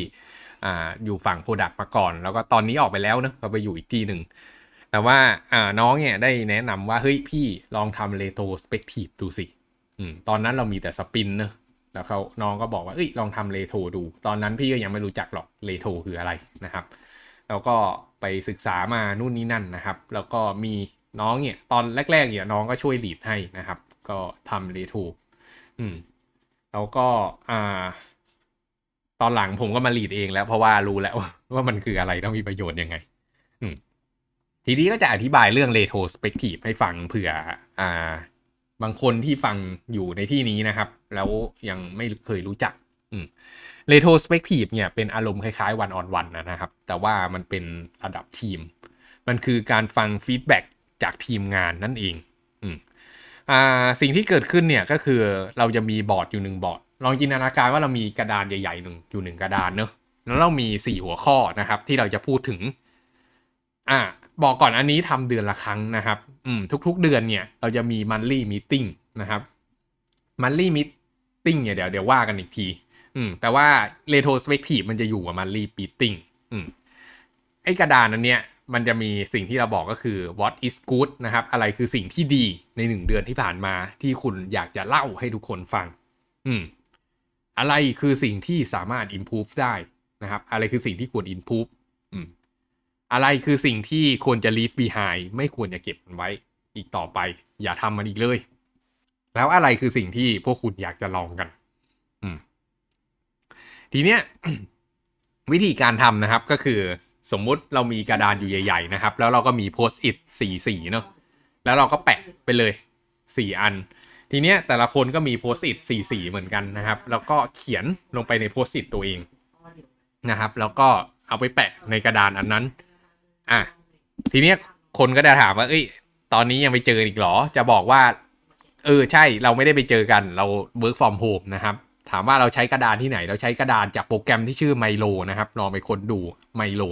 ออยู่ฝั่ง product มาก่อน แล้วก็ตอนนี้ออกไปแล้วนะเราไปอยู่อีกที่หนึ่ง แต่ว่าน้องเนี่ยได้แนะนำว่า เฮ้ยพี่ลองทำ retrospective ดูสิตอนนั้นเรามีแต่ sprint เนอะแล้วเขาน้องก็บอกว่าเอ้ยลองทำเรโทรดู ตอนนั้นพี่ก็ยังไม่รู้จักหรอกเรโทรคืออะไรนะครับ แล้วก็ไปศึกษามานู่นนี่นั่นนะครับ แล้วก็มีน้องเนี่ยตอนแรกๆเนี่ยน้องก็ช่วย lead ให้นะครับ ก็ทำเรโทรอืมแล้วก็อ่าตอนหลังผมก็มาลีดเองแล้วเพราะว่ารู้แล้วว่ามันคืออะไรต้องมีประโยชน์ยังไง ทีนี้ก็จะอธิบายเรื่อง retrospective ให้ฟังเผื่ออ่า บางคนที่ฟังอยู่ในที่นี้นะครับ แล้วยังไม่เคยรู้จัก retrospective เนี่ยเป็นอารมณ์คล้ายๆ one on one นะครับ แต่ว่ามันเป็นระดับทีม มันคือการฟังฟีดแบ็จากทีมงานนั่นเองอ่าสิ่งที่เกิดขึ้นเนี่ยก็คือเราจะมีบอร์ดอยู่หนึ่งบอร์ด ลองจินตนาการว่าเรามีกระดานใหญ่ๆหนึ่งอยู่หนึ่งกระดานเนอะแล้วเรามีสี่หัวข้อนะครับ ที่เราจะพูดถึง อ่า บอกก่อนอันนี้ทำเดือนละครั้งนะครับ อืม ทุก ๆ เดือนเนี่ย เราจะมี monthly meeting นะครับ monthly meeting เนี่ยเดี๋ยวเดี๋ยวว่ากันอีกที อืม แต่ว่า retrospective มันจะอยู่กับ monthly meeting อืม ไอกระดานอันเนี้ยมันจะมีสิ่งที่เราบอกก็คือ what is good นะครับ อะไรคือสิ่งที่ดีในหนึ่งเดือนที่ผ่านมาที่คุณอยากจะเล่าให้ทุกคนฟัง อืม อะไรคือสิ่งที่สามารถ improve ได้นะครับ อะไรคือสิ่งที่ควร improve อะไรคือสิ่งที่ควรจะ leave behind ไม่ควรจะเก็บมันไว้ อีกต่อไป อย่าทำมันอีกเลย แล้วอะไรคือสิ่งที่พวกคุณอยากจะลองกัน อืม ทีเนี้ยวิธีการทำนะครับก็คือสมมุติเรามีกระดานอยู่ใหญ่ ๆ นะครับ แล้วเราก็มีโพสต์อิทสี่สีเนาะแล้วเราก็แปะไปเลยสี่อัน ทีเนี้ยแต่ละคนก็มีโพสต์อิทสี่สีเหมือนกันนะครับ แล้วก็เขียนลงไปในโพสต์อิทตัวเองนะครับ แล้วก็เอาไปแปะในกระดานอันนั้น อะทีเนี้ยคนก็จะถามว่า เอ้ย ตอนนี้ยังไปเจออีกหรอ จะบอกว่า เออใช่เราไม่ได้ไปเจอกันเรา work from home นะครับ ถามว่าเราใช้กระดานที่ไหน เราใช้กระดานจากโปรแกรมที่ชื่อ Miro นะครับลองไปค้นดู Miro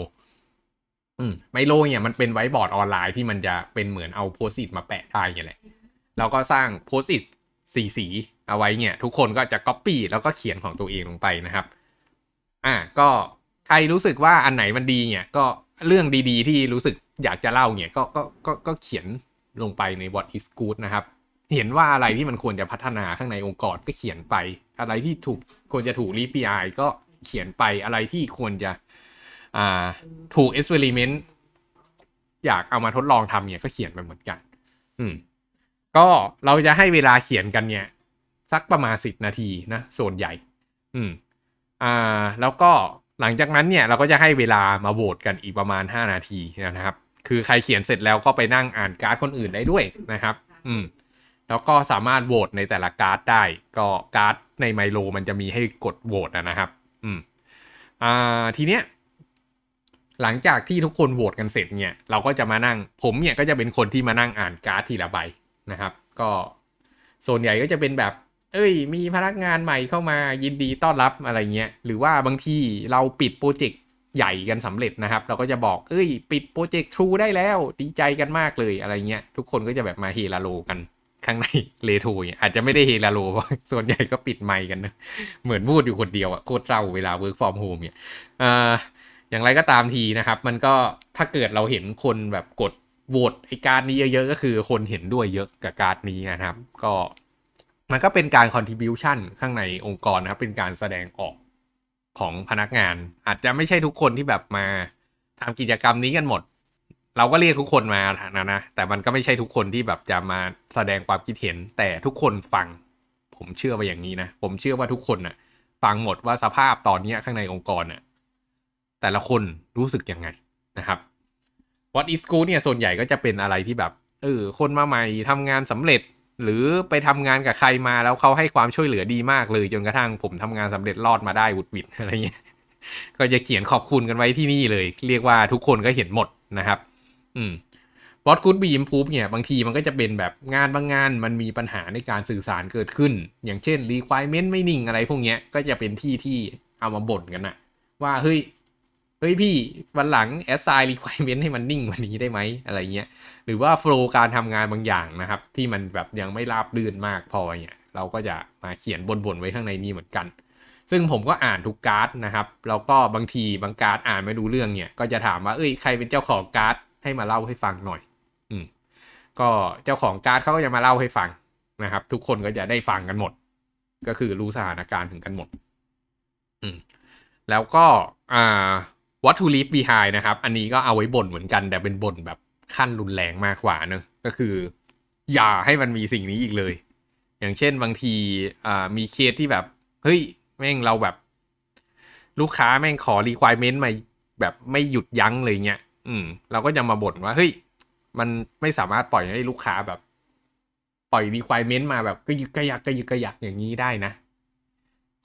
อืม Miro เนี่ยมันเป็นไว้บอร์ดออนไลน์ที่มันจะเป็นเหมือนเอา Post-it มาแปะได้เนี่ยแหละเราก็สร้าง Post-it สีสีเอาไว้เนี่ย ทุกคนก็จะ copy แล้วก็เขียนของตัวเองลงไปนะครับ อะก็ใครรู้สึกว่าอันไหนมันดีเนี่ยก็ เรื่องดีๆ ที่รู้สึกอยากจะเล่าเนี่ยก็ก็ก็ก็เขียนลงไปใน what is good นะครับ เห็นว่าอะไรที่มันควรจะพัฒนาข้างในองค์กรก็เขียนไป อะไรที่ถูกควรจะถูกรีพีไอก็เขียนไปอะไรที่ควรจะอ่าถูกเอ็กซ์เพร์เมนต์อยากเอามาทดลองทำเนี่ยก็เขียนไปเหมือนกัน อืม ก็เราจะให้เวลาเขียนกันเนี่ย สักประมาณสิบนาทีนะส่วนใหญ่ อืม อ่า แล้วก็ หลังจากนั้นเนี่ยเราก็จะให้เวลามาโหวตกันอีกประมาณ 5 นาทีนะครับ คือใครเขียนเสร็จแล้วก็ไปนั่งอ่านการ์ดคนอื่นได้ด้วยนะครับ อืมแล้วก็สามารถโหวตในแต่ละการ์ดได้ ก็การ์ดใน Miro มันจะมีให้กดโหวตนะครับ อืมอ่าทีเนี้ยหลังจากที่ทุกคนโหวตกันเสร็จเนี่ยเราก็จะมานั่ง ผมเนี่ยก็จะเป็นคนที่มานั่งอ่านการ์ดทีละใบนะครับ ก็ส่วนใหญ่ก็จะเป็นแบบ เอ้ย มีพนักงานใหม่เข้ามายินดีต้อนรับอะไรเงี้ย หรือว่าบางทีเราปิด project ใหญ่กันสำเร็จนะครับ เราก็จะบอก เอ้ย ปิด project True ได้แล้ว ดีใจกันมากเลยอะไรเงี้ย ทุกคนก็จะแบบมาเฮลาโลกันข้างในเลโทอาจจะไม่ได้เฮลาโลเพราะส่วนใหญ่ก็ปิดไมค์กันนะเหมือนพูดอยู่คนเดียวอะโคตรเศร้าเวลา work from home เนี่ยอ่าอย่างไรก็ตามทีนะครับ มันก็ถ้าเกิดเราเห็นคนแบบกดโหวตไอการ์ดนี้เยอะๆ ก็คือคนเห็นด้วยเยอะกับการ์ดนี้นะครับ ก็ มันก็เป็นการ contribution ข้างในองค์กรนะครับ เป็นการแสดงออกของพนักงาน อาจจะไม่ใช่ทุกคนที่แบบมาทำกิจกรรมนี้กันหมด เราก็เรียกทุกคนมานะนะ แต่มันก็ไม่ใช่ทุกคนที่แบบจะมาแสดงความคิดเห็น แต่ทุกคนฟัง ผมเชื่อว่าอย่างนี้นะ ผมเชื่อว่าทุกคนน่ะ ฟังหมดว่าสภาพตอนนี้ข้างในองค์กรน่ะแต่ละคนรู้สึกยังไงนะครับ What is good เนี่ยส่วนใหญ่ก็จะเป็นอะไรที่แบบเออคนมาใหม่ทำงานสำเร็จ หรือไปทำงานกับใครมาแล้วเขาให้ความช่วยเหลือดีมากเลยจนกระทั่งผมทำงานสำเร็จรอดมาได้วุดวิดอะไรเงี้ยก็จะเขียนขอบคุณกันไว้ที่นี่เลย เรียกว่าทุกคนก็เห็นหมดนะครับ อืม What could be improved เนี่ยบางทีมันก็จะเป็นแบบงานบางงานมันมีปัญหาในการสื่อสารเกิดขึ้น อย่างเช่น requirement ไม่นิ่งอะไรพวกเนี้ยก็จะเป็นที่ที่เอามาบ่นกันนะว่าเฮ้ย เฮ้ยพี่วันหลัง assign requirement ให้มันนิ่งกว่านี้ได้ไหมอะไรเงี้ยหรือว่า flow การทำงานบางอย่างนะครับ ที่มันแบบยังไม่ราบรื่นมากพอเนี่ยเราก็จะมาเขียนบ่นๆไว้ข้างในนี้เหมือนกัน ซึ่งผมก็อ่านทุกการ์ดนะครับแล้วก็บางทีบางการ์ดอ่านไม่รู้เรื่องเนี่ย ก็จะถามว่าเอ้ยใครเป็นเจ้าของการ์ดให้มาเล่าให้ฟังหน่อย อืมก็เจ้าของการ์ดเขาก็จะมาเล่าให้ฟังนะครับ ทุกคนก็จะได้ฟังกันหมด ก็คือรู้สถานการณ์ถึงกันหมด อืมแล้วก็อ่า what to leave behind นะครับ อันนี้ก็เอาไว้บ่นเหมือนกันแต่เป็นบ่นแบบขั้นรุนแรงมากกว่าเนอะก็คือ อย่าให้มันมีสิ่งนี้อีกเลย อย่างเช่นบางทีมีเคสที่แบบ เฮ้ย แม่งเราแบบ ลูกค้าแม่งขอ requirement มาแบบไม่หยุดยั้งเลยเงี้ยอืม เราก็จะมาบ่นว่า เฮ้ย มันไม่สามารถปล่อยให้ลูกค้าแบบ ปล่อย requirement มาแบบก็ยึกกระยักก็ยึกกระยักอย่างนี้ได้นะ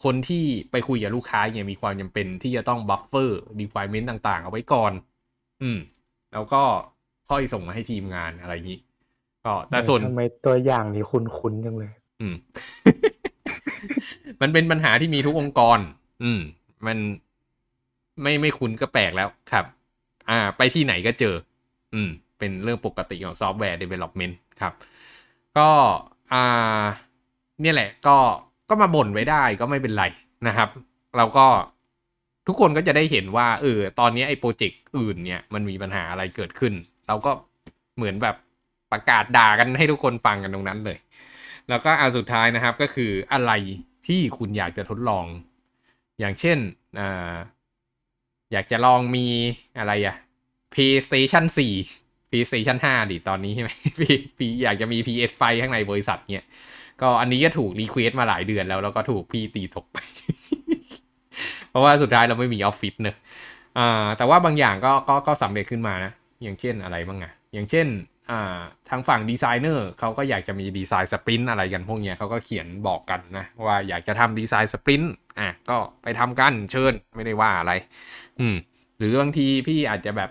คนที่ไปคุยกับลูกค้าเนี่ยมีความจำเป็นที่จะต้อง buffer requirement ต่างๆ เอาไว้ก่อน อืม แล้วก็ค่อยส่งมาให้ทีมงานอะไรอย่างนี้ก็แต่ส่วนทำไมตัวอย่างนี้คุ้นๆจังเลย อืม มันเป็นปัญหาที่มีทุกองค์กร อืม มันไม่ไม่คุ้นก็แปลกแล้วครับ อ่า ไปที่ไหนก็เจอ อืม เป็นเรื่องปกติของซอฟต์แวร์ development ครับ ก็ อ่า เนี่ยแหละก็ ก็มาบ่นไว้ได้ก็ไม่เป็นไรนะครับ เราก็ทุกคนก็จะได้เห็นว่าเออตอนนี้ไอ้โปรเจกต์อื่นเนี่ยมันมีปัญหาอะไรเกิดขึ้น เราก็เหมือนแบบประกาศด่ากันให้ทุกคนฟังกันตรงนั้นเลย แล้วก็อันสุดท้ายนะครับก็คืออะไรที่คุณอยากจะทดลอง อย่างเช่นอ่าอยากจะลองมีอะไรอะ PlayStation 4 PlayStation 5 ดิตอนนี้ใช่ไหมพี่พี่อยากจะมี PS5 ข้างในบริษัทเนี่ย ก็อันนี้ก็ถูก request มาหลายเดือนแล้วแล้วก็ถูกพี่ตีตกไป เพราะว่าสุดท้ายเราไม่มีออฟฟิศเนอะอ่าแต่ว่าบางอย่างก็ก็ก็สำเร็จขึ้นมานะ อย่างเช่นอะไรบ้างอะอย่างเช่นอ่าทางฝั่งดีไซเนอร์เขาก็อยากจะมี design sprint อะไรกันพวกเนี้ยเขาก็เขียนบอกกันนะ ว่าอยากจะทำ design sprintอะก็ไปทำกันเชิญไม่ได้ว่าอะไร อืม หรือบางทีพี่อาจจะแบบ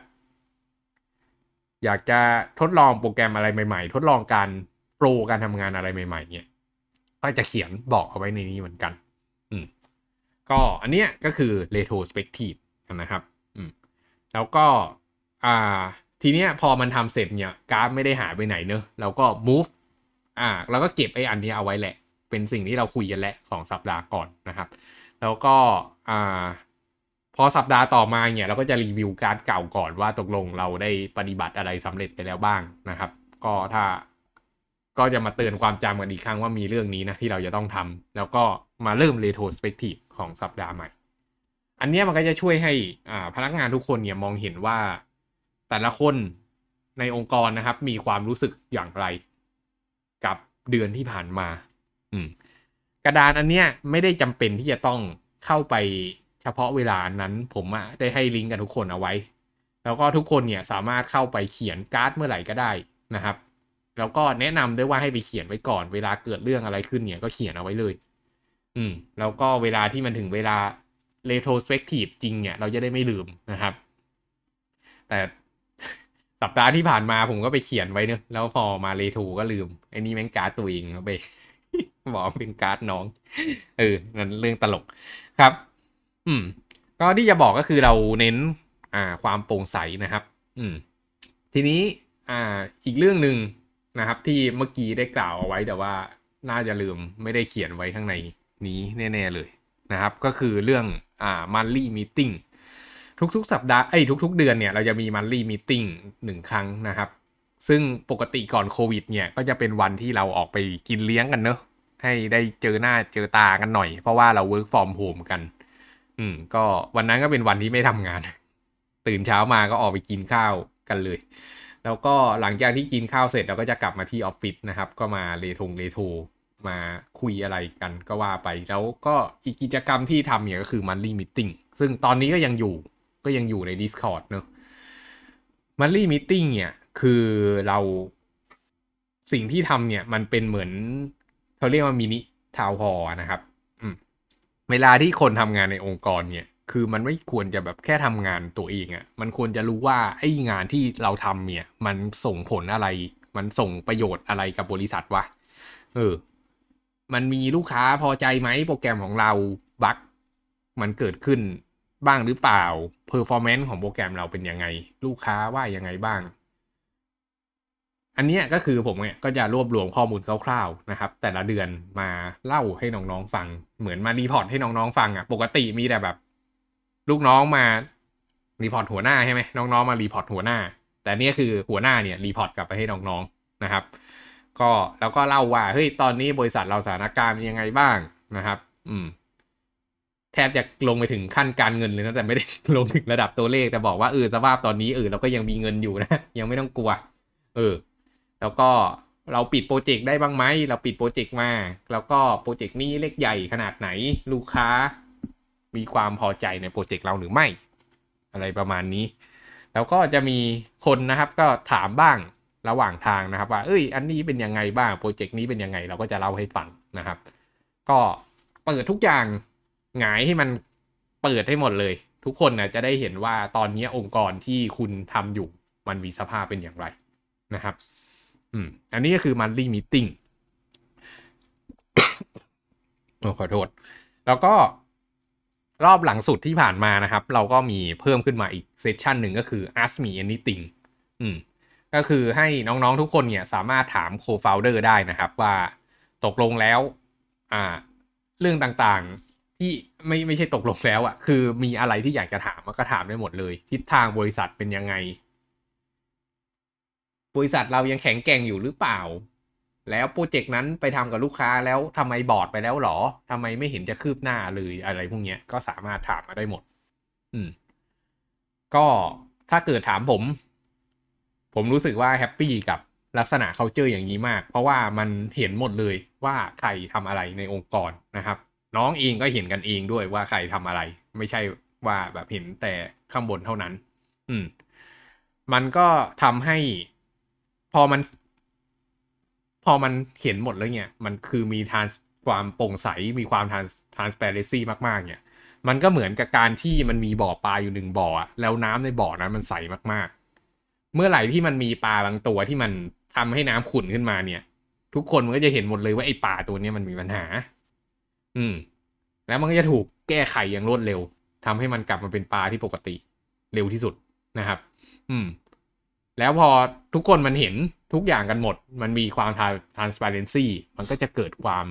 อยากจะทดลองโปรแกรมอะไรใหม่ ๆ ทดลองการโปรการทำงานอะไรใหม่ ๆ เนี่ย ก็จะเขียนบอกเอาไว้ในนี้เหมือนกัน อืมก็อันเนี้ยก็คือ retrospective นะครับ อืมแล้วก็อ่าทีเนี้ยพอมันทำเสร็จเนี่ยกราฟไม่ได้หายไปไหนเนอะเราก็ move อ่าเราก็เก็บไอ้อันนี้เอาไว้แหละ เป็นสิ่งที่เราคุยกันแหละสองสัปดาห์ก่อนนะครับ แล้วก็อ่าพอสัปดาห์ต่อมาเนี่ยเราก็จะรีวิวการ์ดเก่าก่อนว่าตกลงเราได้ปฏิบัติอะไรสำเร็จไปแล้วบ้างนะครับ ก็ถ้า ก็จะมาเตือนความจำกันอีกครั้งว่ามีเรื่องนี้นะที่เราจะต้องทำแล้วก็มาเริ่ม retrospective ของสัปดาห์ใหม่ อันเนี้ยมันก็จะช่วยให้อ่าพนักงานทุกคนเนี่ยมองเห็นว่าแต่ละคนในองค์กรนะครับ มีความรู้สึกอย่างไร กับเดือนที่ผ่านมา อืม กระดานอันเนี้ยไม่ได้จำเป็นที่จะต้องเข้าไปเฉพาะเวลานั้น ผมได้ให้ลิงก์กับทุกคนเอาไว้ แล้วก็ทุกคนเนี่ยสามารถเข้าไปเขียนการ์ดเมื่อไหร่ก็ได้นะครับ แล้วก็แนะนำด้วยว่าให้ไปเขียนไว้ก่อน เวลาเกิดเรื่องอะไรขึ้นเนี่ยก็เขียนเอาไว้เลย อืม แล้วก็เวลาที่มันถึงเวลา retrospective จริงเนี่ย เราจะได้ไม่ลืมนะครับ แต่สัปดาห์ที่ผ่านมาผมก็ไปเขียนไว้เนอะแล้วพอมาเรโทก็ลืมไอ้นี่แม่งการ์ดตัวเองเอาไปบอกเป็นการ์ดน้อง เออ นั่นเรื่องตลกครับ อืม ก็ที่จะบอกก็คือเราเน้น อ่า ความโปร่งใสนะครับ อืม ทีนี้ อ่า อีกเรื่องหนึ่ง นะครับ ที่เมื่อกี้ได้กล่าวเอาไว้แต่ว่าน่าจะลืมไม่ได้เขียนไว้ข้างในนี้แน่ ๆ เลยนะครับ ก็คือเรื่องอ่า monthly meeting ทุกๆ สัปดาห์ไอ้ทุก ๆ เดือนเนี่ยเราจะมี monthly meeting หนึ่งครั้งนะครับ ซึ่งปกติก่อนโควิดเนี่ยก็จะเป็นวันที่เราออกไปกินเลี้ยงกันเนอะให้ได้เจอหน้าเจอตากันหน่อย เพราะว่าเรา work from home กัน อืม ก็วันนั้นก็เป็นวันที่ไม่ทำงาน ตื่นเช้ามาก็ออกไปกินข้าวกันเลย แล้วก็หลังจากที่กินข้าวเสร็จเราก็จะกลับมาที่ออฟฟิศนะครับ ก็มาเลทงเลโทมาคุยอะไรกันก็ว่าไป แล้วก็อีกกิจกรรมที่ทำเนี่ยก็คือ monthly meeting ซึ่งตอนนี้ก็ยังอยู่ก็ยังอยู่ใน Discord เนอะ monthly meeting เนี่ยคือเราสิ่งที่ทำเนี่ยมันเป็นเหมือนเขาเรียกว่ามินิทาวพอนะครับ อืมเวลาที่คนทำงานในองค์กรเนี่ย คือมันไม่ควรจะแบบแค่ทำงานตัวเองอะ่ะ มันควรจะรู้ว่าไอ้งานที่เราทำเนี่ย มันส่งผลอะไร มันส่งประโยชน์อะไรกับบริษัทวะ เออ มันมีลูกค้าพอใจไหมโปรแกรมของเรา bug มันเกิดขึ้นบ้างหรือเปล่า performance ของโปรแกรมเราเป็นยังไง ลูกค้าว่ายังไงบ้าง อันนี้ก็คือผมเนี่ยก็จะรวบรวมข้อมูลคร่าวๆนะครับ แต่ละเดือนมาเล่าให้น้องๆฟัง เหมือนมา report ให้น้องๆฟังอะ่ะ ปกติมีแต่แบบ ลูกน้องมาreport หัวหน้าใช่ไหมน้องๆมา report หัวหน้า แต่เนี่ยคือหัวหน้าเนี่ย report กลับไปให้น้องๆนะครับ ก็แล้วก็เล่าว่าเฮ้ยตอนนี้บริษัทเราสถานการณ์เป็นยังไงบ้างนะครับ อืม แทบจะลงไปถึงขั้นการเงินเลยนะแต่ไม่ได้ลงถึงระดับตัวเลขแต่บอกว่าเออสภาพตอนนี้เออเราก็ยังมีเงินอยู่นะยังไม่ต้องกลัว เออ แล้วก็เราปิดโปรเจกต์ได้บ้างไหมเราปิดโปรเจกต์มา แล้วก็โปรเจกต์นี้เล็กใหญ่ขนาดไหน ลูกค้า มีความพอใจในโปรเจกต์เราหรือไม่ อะไรประมาณนี้ แล้วก็จะมีคนนะครับก็ถามบ้างระหว่างทางนะครับ ว่าเอ้ย อันนี้เป็นยังไงบ้างโปรเจกต์นี้เป็นยังไงเราก็จะเล่าให้ฟังนะครับ ก็เปิดทุกอย่างหงายให้มันเปิดให้หมดเลย ทุกคนนะจะได้เห็นว่าตอนนี้องค์กรที่คุณทำอยู่มันมีสภาพเป็นอย่างไรนะครับ อืม อันนี้ก็คือ monthly meeting โอ้ขอโทษ แล้วก็ รอบหลังสุดที่ผ่านมานะครับ เราก็มีเพิ่มขึ้นมาอีกเซสชันหนึ่งก็คือ ask me anything อืมก็คือให้น้องๆทุกคนเนี่ยสามารถถาม co-founder ได้นะครับ ว่าตกลงแล้วอ่าเรื่องต่างๆที่ไม่ไม่ใช่ตกลงแล้วอะ่ะคือมีอะไรที่อยากจะถามก็ถามได้หมดเลย ทิศทางบริษัทเป็นยังไง บริษัทเรายังแข็งแกร่งอยู่หรือเปล่า แล้วโปรเจกต์นั้นไปทำกับลูกค้าแล้วทำไมบอร์ดไปแล้วหรอทำไมไม่เห็นจะคืบหน้าเลยอะไรพวกเนี้ยก็สามารถถามมาได้หมด อืม ก็ถ้าเกิดถามผม ผมรู้สึกว่า happy กับลักษณะ culture อย่างนี้มาก เพราะว่ามันเห็นหมดเลยว่าใครทำอะไรในองค์กรนะครับ น้องเองก็เห็นกันเองด้วยว่าใครทำอะไร ไม่ใช่ว่าแบบเห็นแต่ข้างบนเท่านั้น อืม มันก็ทำให้พอมัน พอมันเห็นหมดแล้วเนี่ย มันคือมีทานความโปร่งใส มีความทานทานสเปรซี่มากๆ เนี่ย มันก็เหมือนกับการที่มันมีบ่อปลาอยู่หนึ่งบ่ออะแล้วน้ำในบ่อนั้นมันใสมากๆ เมื่อไหร่ที่มันมีปลาบางตัวที่มันทำให้น้ำขุ่นขึ้นมาเนี่ย ทุกคนมันก็จะเห็นหมดเลยว่าไอ้ปลาตัวนี้มันมีปัญหา อืม แล้วมันก็จะถูกแก้ไขอย่างรวดเร็วทำให้มันกลับมาเป็นปลาที่ปกติ เร็วที่สุดนะครับ อืม แล้วพอทุกคนมันเห็น ทุกอย่างกันหมด มันมีความ transparency มันก็จะเกิดความ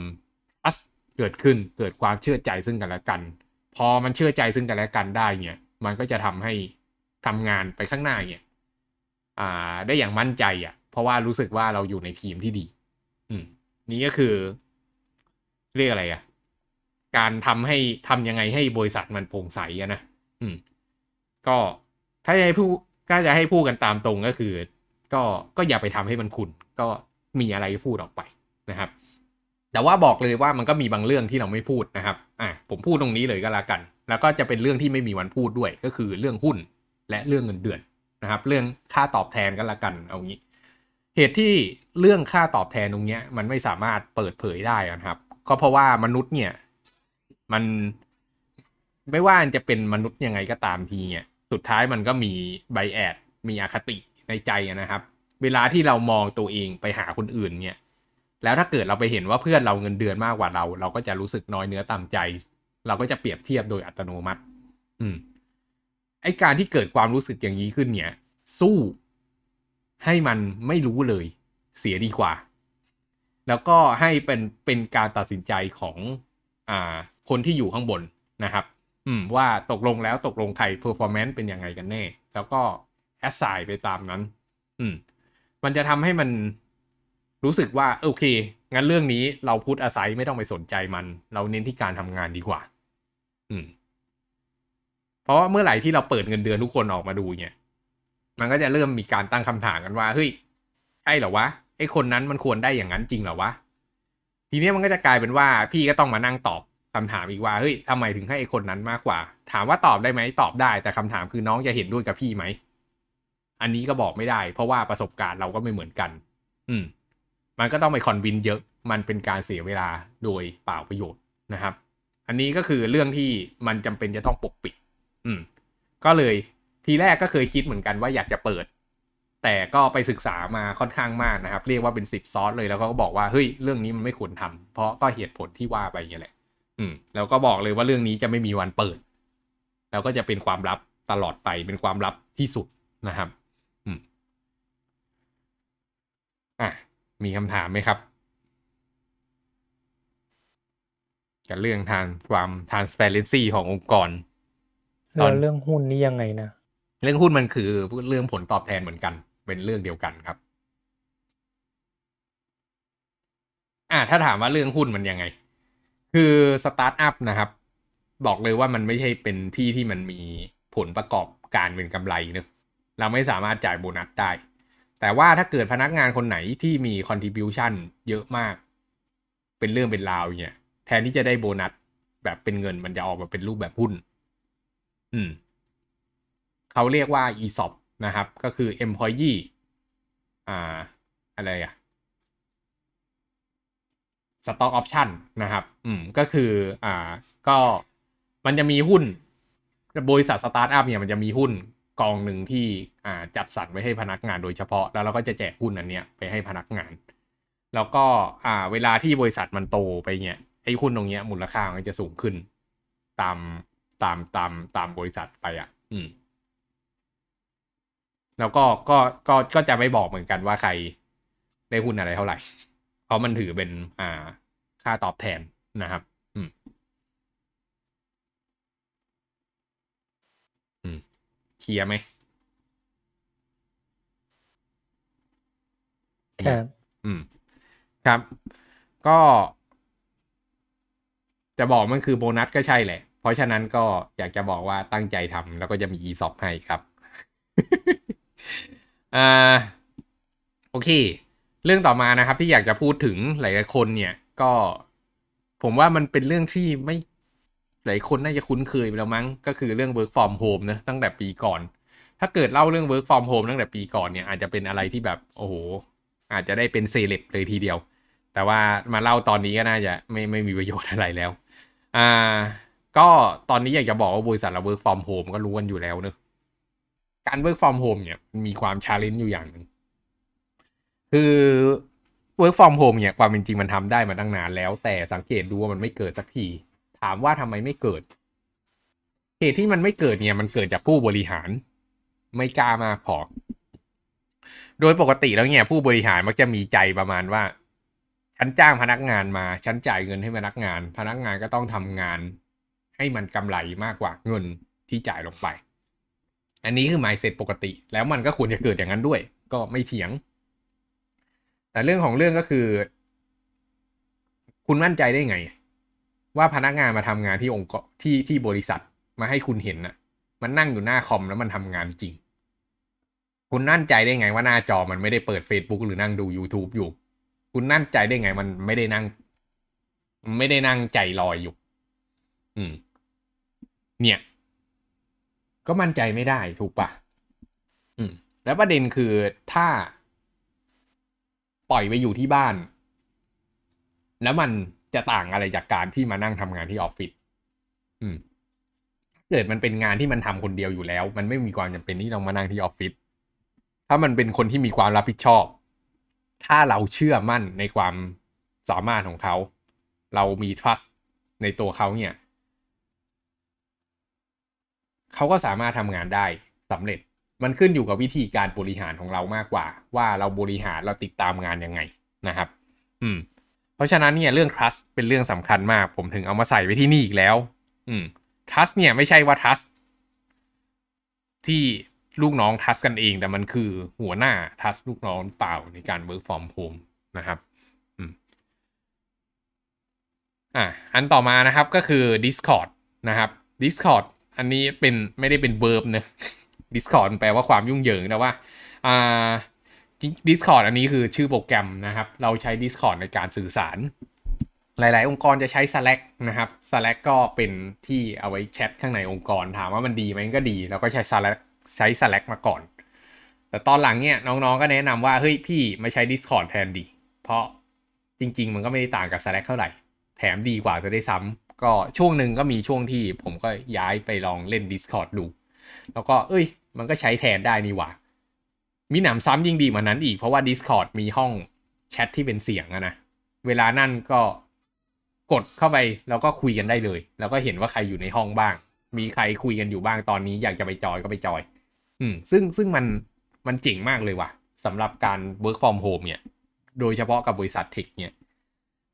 trust เกิดขึ้น เกิดความเชื่อใจซึ่งกันและกัน พอมันเชื่อใจซึ่งกันและกันได้เนี่ย มันก็จะทำให้ทำงานไปข้างหน้าเนี่ย อ่า ได้อย่างมั่นใจอะ่ะ เพราะว่ารู้สึกว่าเราอยู่ในทีมที่ดี อืม นี่ก็คือ เรียกอะไรอะ่ะ การทำให้ทำยังไงให้บริษัทมันโปร่งใสอะนะ อืม ก็ถ้าจะให้ผู้ก็จะให้พูดกันตามตรงก็คือ ก็ก็อย่าไปทำให้มันขุนก็มีอะไรพูดออกไปนะครับ แต่ว่าบอกเลยว่ามันก็มีบางเรื่องที่เราไม่พูดนะครับอะผมพูดตรงนี้เลยก็แล้วกัน แล้วก็จะเป็นเรื่องที่ไม่มีวันพูดด้วย ก็คือเรื่องหุ้นและเรื่องเงินเดือนนะครับ เรื่องค่าตอบแทนก็แล้วกันเอางี้ เหตุที่เรื่องค่าตอบแทนตรงเนี้ย มันไม่สามารถเปิดเผยได้นะครับ ก็เพราะว่ามนุษย์เนี่ย มันไม่ว่าจะเป็นมนุษย์ยังไงก็ตามทีเนี่ยสุดท้ายมันก็มีไบแอดมีอคติ ในใจนะครับ เวลาที่เรามองตัวเองไปหาคนอื่นเนี่ยแล้วถ้าเกิดเราไปเห็นว่าเพื่อนเราเงินเดือนมากกว่าเรา เราก็จะรู้สึกน้อยเนื้อต่ำใจ เราก็จะเปรียบเทียบโดยอัตโนมัติ อืมไอการที่เกิดความรู้สึกอย่างนี้ขึ้นเนี่ย สู้ให้มันไม่รู้เลย เสียดีกว่า แล้วก็ให้เป็นเป็นการตัดสินใจของอ่าคนที่อยู่ข้างบนนะครับ อืมว่าตกลงแล้วตกลงใคร performance เป็นยังไงกันแน่ แล้วก็ assign ไปตามนั้น อืม มันจะทำให้มันรู้สึกว่า โอเค งั้นเรื่องนี้เราพุทอาศัยไม่ต้องไปสนใจมัน เราเน้นที่การทำงานดีกว่า อืม เพราะว่าเมื่อไหร่ที่เราเปิดเงินเดือนทุกคนออกมาดูเนี่ย มันก็จะเริ่มมีการตั้งคำถามกันว่า เฮ้ย ใช่เหรอวะ ไอ้คนนั้นมันควรได้อย่างนั้นจริงเหรอวะ ทีนี้มันก็จะกลายเป็นว่า พี่ก็ต้องมานั่งตอบคำถามอีกว่า เฮ้ยทำไมถึงให้ไอ้คนนั้นมากกว่า ถามว่าตอบได้ไหมตอบได้ แต่คำถามคือน้องจะเห็นด้วยกับพี่ไหม อันนี้ก็บอกไม่ได้ เพราะว่าประสบการณ์เราก็ไม่เหมือนกัน อืม มันก็ต้องไปคอนวินเยอะ มันเป็นการเสียเวลาโดยเปล่าประโยชน์นะครับ อันนี้ก็คือเรื่องที่มันจำเป็นจะต้องปกปิด อืม ก็เลยทีแรกก็เคยคิดเหมือนกันว่าอยากจะเปิด แต่ก็ไปศึกษามาค่อนข้างมากนะครับ เรียกว่าเป็นสิบซอสเลยแล้วก็บอกว่าเฮ้ยเรื่องนี้มันไม่ควรทำเพราะก็เหตุผลที่ว่าไปอย่างนี้แหละ อืม แล้วก็บอกเลยว่าเรื่องนี้จะไม่มีวันเปิด แล้วก็จะเป็นความลับตลอดไปเป็นความลับที่สุดนะครับ อืม อะมีคำถามไหมครับ กับเรื่องทางความ transparency ขององค์กรตแล้อวนเรื่องหุ้นนี่ยังไงนะ เรื่องหุ้นมันคือเรื่องผลตอบแทนเหมือนกัน เป็นเรื่องเดียวกันครับ อ่าถ้าถามว่าเรื่องหุ้นมันยังไง คือสตาร์ทอัพนะครับ บอกเลยว่ามันไม่ใช่เป็นที่ที่มันมีผลประกอบการเป็นกำไรเนอะเราไม่สามารถจ่ายโบนัสได้ แต่ว่าถ้าเกิดพนักงานคนไหนที่มี contribution เยอะมาก เป็นเรื่องเป็นราวเนี่ยแทนที่จะได้โบนัสแบบเป็นเงินมันจะออกมาเป็นรูปแบบหุ้น อืม เขาเรียกว่า ESOP นะครับ ก็คือ employee อ่า อะไรอะ stock option นะครับ อืม ก็คือ อ่า ก็มันจะมีหุ้น บริษัทสตาร์ทอัพเนี่ยมันจะมีหุ้น กองหนึ่งที่อ่าจัดสรรไว้ให้พนักงานโดยเฉพาะ แล้วเราก็จะแจกหุ้นอันเนี้ยไปให้พนักงาน แล้วก็อ่าเวลาที่บริษัทมันโตไปเนี่ยไอ้หุ้นตรงเนี้ยมูลค่ามันจะสูงขึ้น ตามตามตามตามบริษัทไปอะ อืม แล้วก็ก็ก็ก็จะไม่บอกเหมือนกันว่าใครได้หุ้นอะไรเท่าไหร่ เพราะมันถือเป็นอ่าค่าตอบแทนนะครับ อืม อืม เคลียร์ไหมแค่อืม ครับ ก็จะบอกมันคือโบนัสก็ใช่แหละ เพราะฉะนั้นก็อยากจะบอกว่าตั้งใจทำแล้วก็จะมี ESOP ให้ครับ อ่า โอเค เรื่องต่อมานะครับที่อยากจะพูดถึงหลายๆคนเนี่ย ก็ผมว่ามันเป็นเรื่องที่ไม่ หลายคนน่าจะคุ้นเคยไปแล้วมั้ง ก็คือเรื่อง work from home นะตั้งแต่ปีก่อน ถ้าเกิดเล่าเรื่อง work from home ตั้งแต่ปีก่อนเนี่ยอาจจะเป็นอะไรที่แบบโอ้โห อาจจะได้เป็นเซเลบเลยทีเดียว แต่ว่ามาเล่าตอนนี้ก็น่าจะไม่ไม่มีประโยชน์อะไรแล้ว อ่า ก็ตอนนี้อยากจะบอกว่าบริษัทเรา work from home ก็รู้กันอยู่แล้วเนอะการ work from home เนี่ยมีความชาเลนจ์อยู่อย่างหนึ่งคือ work from home เนี่ยความเป็นจริงมันทำได้มาตั้งนานแล้ว แต่สังเกตดูว่ามันไม่เกิดสักทีามว่าทำไมไม่เกิด เหตุที่มันไม่เกิดเนี่ย มันเกิดจากผู้บริหาร ไม่กล้ามากพอโดยปกติแล้วเนี่ย ผู้บริหารมักจะมีใจประมาณว่า ฉันจ้างพนักงานมา ฉันจ่ายเงินให้พนักงาน พนักงานก็ต้องทำงาน ให้มันกำไรมากกว่าเงินที่จ่ายลงไป อันนี้คือ mindset ปกติ แล้วมันก็ควรจะเกิดอย่างนั้นด้วย ก็ไม่เถียง แต่เรื่องของเรื่องก็คือ คุณมั่นใจได้ไง ว่าพนักงานมาทำงานที่องค์กรที่ที่บริษัทมาให้คุณเห็นน่ะ มันนั่งอยู่หน้าคอมแล้วมันทำงานจริง คุณนั่นใจได้ไงว่าหน้าจอมันไม่ได้เปิด Facebook หรือนั่งดู YouTube อยู่ คุณนั่นใจได้ไงมันไม่ได้นั่ง ไม่ได้นั่งใจลอยอยู่ อืม เนี่ย ก็มั่นใจไม่ได้ถูกปะอืม แล้วประเด็นคือถ้า ปล่อยไปอยู่ที่บ้าน แล้วมัน จะต่างอะไรจากการที่มานั่งทำงานที่ออฟฟิศอืมเกิดมันเป็นงานที่มันทำคนเดียวอยู่แล้ว มันไม่มีความจำเป็นที่ต้องมานั่งที่ออฟฟิศถ้ามันเป็นคนที่มีความรับผิดชอบ ถ้าเราเชื่อมั่นในความสามารถของเขา เรามี trust ในตัวเขาเนี่ยเขาก็สามารถทำงานได้สำเร็จ มันขึ้นอยู่กับวิธีการบริหารของเรามากกว่า ว่าเราบริหารเราติดตามงานยังไงนะครับ อืม เพราะฉะนั้นเนี่ยเรื่อง trust เป็นเรื่องสำคัญมาก ผมถึงเอามาใส่ไว้ที่นี่อีกแล้ว อืม trust เนี่ยไม่ใช่ว่า trust ที่ลูกน้อง trust กันเอง แต่มันคือหัวหน้า trust ลูกน้องเปล่าในการ work from home นะครับอะอันต่อมานะครับก็คือ Discord นะครับ Discord อันนี้เป็นไม่ได้เป็น verb นะ Discord แปลว่าความยุ่งเหยิงนะว่าอ่า Discord อันนี้คือชื่อโปรแกรมนะครับ เราใช้ Discord ในการสื่อสาร หลาย ๆ องค์กรจะใช้ Slack นะครับ Slack ก็เป็นที่เอาไว้แชทข้างในองค์กร ถามว่ามันดีไหมก็ดีแล้วก็ใช้ Slack ใช้ Slack มาก่อน แต่ตอนหลังเนี่ยน้อง ๆ ก็แนะนำว่า เฮ้ยพี่มาใช้ Discord แทนดี เพราะจริง ๆ มันก็ไม่ได้ต่างกับ Slack เท่าไหร่ แถมดีกว่าจะได้ซ้ำก็ช่วงหนึ่งก็มีช่วงที่ผมก็ย้ายไปลองเล่น Discord ดู แล้วก็เอ้ย มันก็ใช้แทนได้นี่หว่า มีหนำซ้ำยิ่งดีกว่านั้นอีกเพราะว่า Discord มีห้องแชทที่เป็นเสียงอะนะ เวลานั่นก็กดเข้าไปแล้วก็คุยกันได้เลย แล้วก็เห็นว่าใครอยู่ในห้องบ้าง มีใครคุยกันอยู่บ้างตอนนี้อยากจะไปจอยก็ไปจอย อืม ซึ่งซึ่งมันมันเจ๋งมากเลยว่ะสำหรับการ work from home เนี่ย โดยเฉพาะกับบริษัทเทคเนี่ย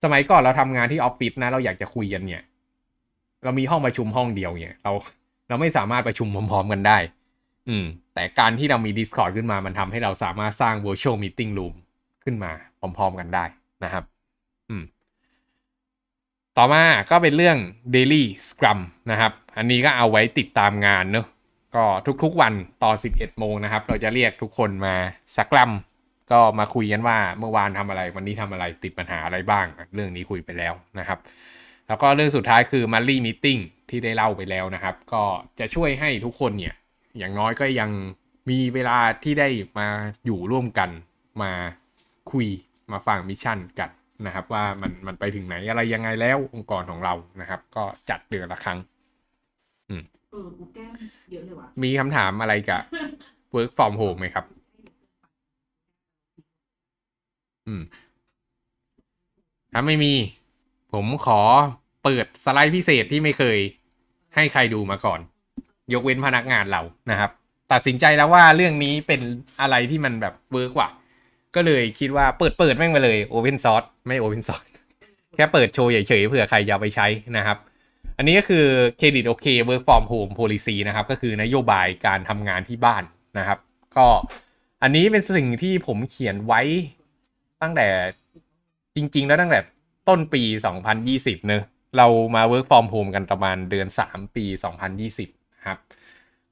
สมัยก่อนเราทำงานที่ออฟฟิศนะ เราอยากจะคุยกันเนี่ย เรามีห้องประชุมห้องเดียวเนี่ย เราเราไม่สามารถประชุมพร้อมๆกันได้ อืม แต่การที่เรามี Discord ขึ้นมามันทำให้เราสามารถสร้าง virtual meeting room ขึ้นมาพร้อมๆกันได้นะครับ อืม ต่อมาก็เป็นเรื่อง daily scrum นะครับ อันนี้ก็เอาไว้ติดตามงานเนอะก็ทุกๆวันตอน11 โมงนะครับ เราจะเรียกทุกคนมาสักลัมก็มาคุยกันว่าเมื่อวานทำอะไร วันนี้ทำอะไรติดปัญหาอะไรบ้าง เรื่องนี้คุยไปแล้วนะครับ แล้วก็เรื่องสุดท้ายคือ monthly meeting ที่ได้เล่าไปแล้วนะครับ ก็จะช่วยให้ทุกคนเนี่ย อย่างน้อยก็ยังมีเวลาที่ได้มาอยู่ร่วมกันมาคุยมาฟังมิชชั่นกันนะครับ ว่ามันมันไปถึงไหนอะไรยังไงแล้วองค์กรของเรานะครับ ก็จัดเดือนละครั้งเออกูแก้มเยอะเลยว่ะมีคำถามอะไรกับ work from home ไหมครับ อืม ถ้าไม่มี ผมขอเปิดสไลด์พิเศษที่ไม่เคยให้ใครดูมาก่อน ยกเว้นพนักงานเรานะครับ ตัดสินใจแล้วว่าเรื่องนี้เป็นอะไรที่มันแบบ work ว่ะ ก็เลยคิดว่าเปิดเปิดแม่งไปเลย Open Source ไม่ Open Source แค่เปิดโชว์เฉยๆเผื่อใครจะเอาไปใช้นะครับ อันนี้ก็คือเครดิตโอเค work from home policy นะครับ ก็คือนโยบายการทำงานที่บ้านนะครับ ก็อันนี้เป็นสิ่งที่ผมเขียนไว้ตั้งแต่จริง ๆ แล้วตั้งแต่ต้นปี 2020เนอะเรามา work from home กันประมาณเดือน 3 ปี 2020 ครับ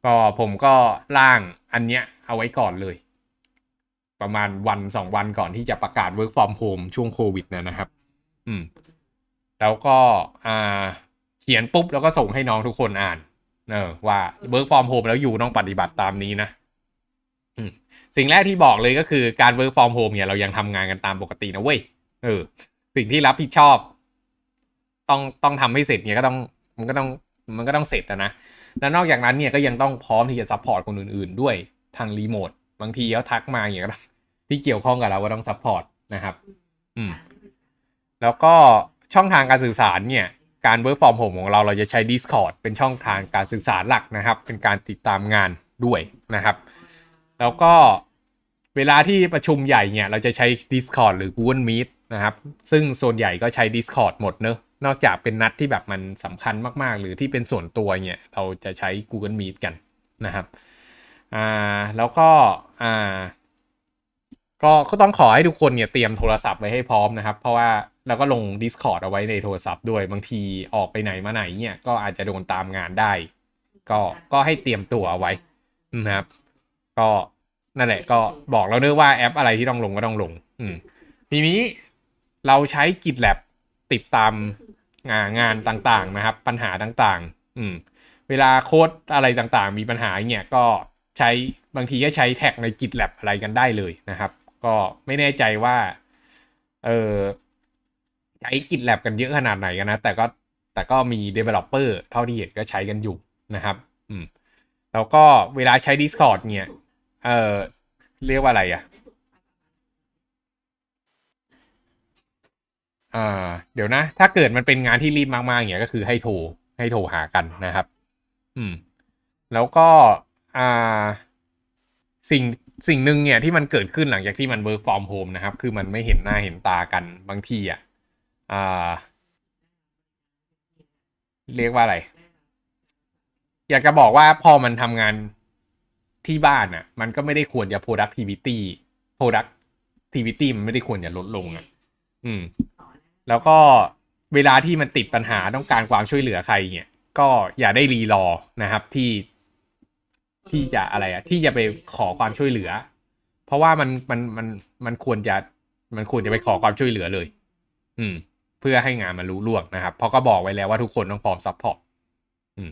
ก็ผมก็ร่างอันเนี้ยเอาไว้ก่อนเลย ประมาณวันสองวันก่อนที่จะประกาศ work from home ช่วงโควิดนะนะครับ อืม แล้วก็อ่าเขียนปุ๊บแล้วก็ส่งให้น้องทุกคนอ่าน เออ ว่า work from home แล้วอยู่ต้องปฏิบัติตามนี้นะอืมสิ่งแรกที่บอกเลยก็คือการ work from home เนี่ยเรายังทำงานกันตามปกตินะเว้ย เออ สิ่งที่รับผิดชอบ ต้องต้องทำให้เสร็จเนี่ยก็ต้องมันก็ต้องมันก็ต้องเสร็จนะ แล้วนอกจากนั้นเนี่ยก็ยังต้องพร้อมที่จะ support คนอื่น ๆ ด้วยทางรีโมทบางทีเขาทักมาอย่างเงี้ยที่เกี่ยวข้องกับเราก็ต้อง support นะครับ อืม แล้วก็ช่องทางการสื่อสารเนี่ย การ work from home ของเราเราจะใช้ Discord เป็นช่องทางการสื่อสารหลักนะครับ เป็นการติดตามงานด้วยนะครับ แล้วก็เวลาที่ประชุมใหญ่เนี่ย เราจะใช้ Discord หรือ Google Meet นะครับ ซึ่งส่วนใหญ่ก็ใช้ Discord หมดเนอะ นอกจากเป็นนัดที่แบบมันสำคัญมากๆ หรือที่เป็นส่วนตัวเนี่ยเราจะใช้ Google Meet กันนะครับอ่าแล้วก็อ่าก็ก็ต้องขอให้ทุกคนเนี่ยเตรียมโทรศัพท์ไว้ให้พร้อมนะครับ เพราะว่าเราก็ลง Discord เอาไว้ในโทรศัพท์ด้วยบางทีออกไปไหนมาไหนเนี่ยก็อาจจะโดนตามงานได้ ก็ก็ให้เตรียมตัวเอาไว้นะครับ ก็นั่นแหละก็บอกเราเนอะว่าแอปอะไรที่ต้องลงก็ต้องลง อืมทีนี้เราใช้ GitLab ติดตาม งานงานต่างๆนะครับ ปัญหาต่างๆ อืม เวลาโค้ดอะไรต่างๆ มีปัญหาเนี่ยก็ใช้บางทีก็ใช้แท็กใน GitLab อะไรกันได้เลยนะครับ ก็ไม่แน่ใจว่า เออใช้ GitLab กันเยอะขนาดไหนกันนะ แต่ก็แต่ก็มี Developer เท่าที่เห็นก็ใช้กันอยู่นะครับ อืม แล้วก็เวลาใช้ Discord เนี่ย เออเรียกว่าอะไรอะ่ะ อ่าเดี๋ยวนะ ถ้าเกิดมันเป็นงานที่รีบมากๆเนี่ยก็คือให้โทรให้โทรหากันนะครับ อืม แล้วก็อ่าสิ่งสิ่งหนึ่งเนี่ยที่มันเกิดขึ้นหลังจากที่มัน work from home นะครับ คือมันไม่เห็นหน้าเห็นตากันบางทีอะอ่า เรียกว่าอะไร อยากจะบอกว่าพอมันทำงานที่บ้านอะ มันก็ไม่ได้ควรจะ productivity productivity มันไม่ได้ควรจะลดลงอะ อืม แล้วก็เวลาที่มันติดปัญหาต้องการความช่วยเหลือใครเนี่ยก็อย่าได้รีรอนะครับที่ที่จะอะไรอะที่จะไปขอความช่วยเหลือ เพราะว่ามันมันมันมันควรจะมันควรจะไปขอความช่วยเหลือเลย อืม เพื่อให้งานมันลุล่วงนะครับเพราะก็บอกไว้แล้วว่าทุกคนต้องพร้อม support อืม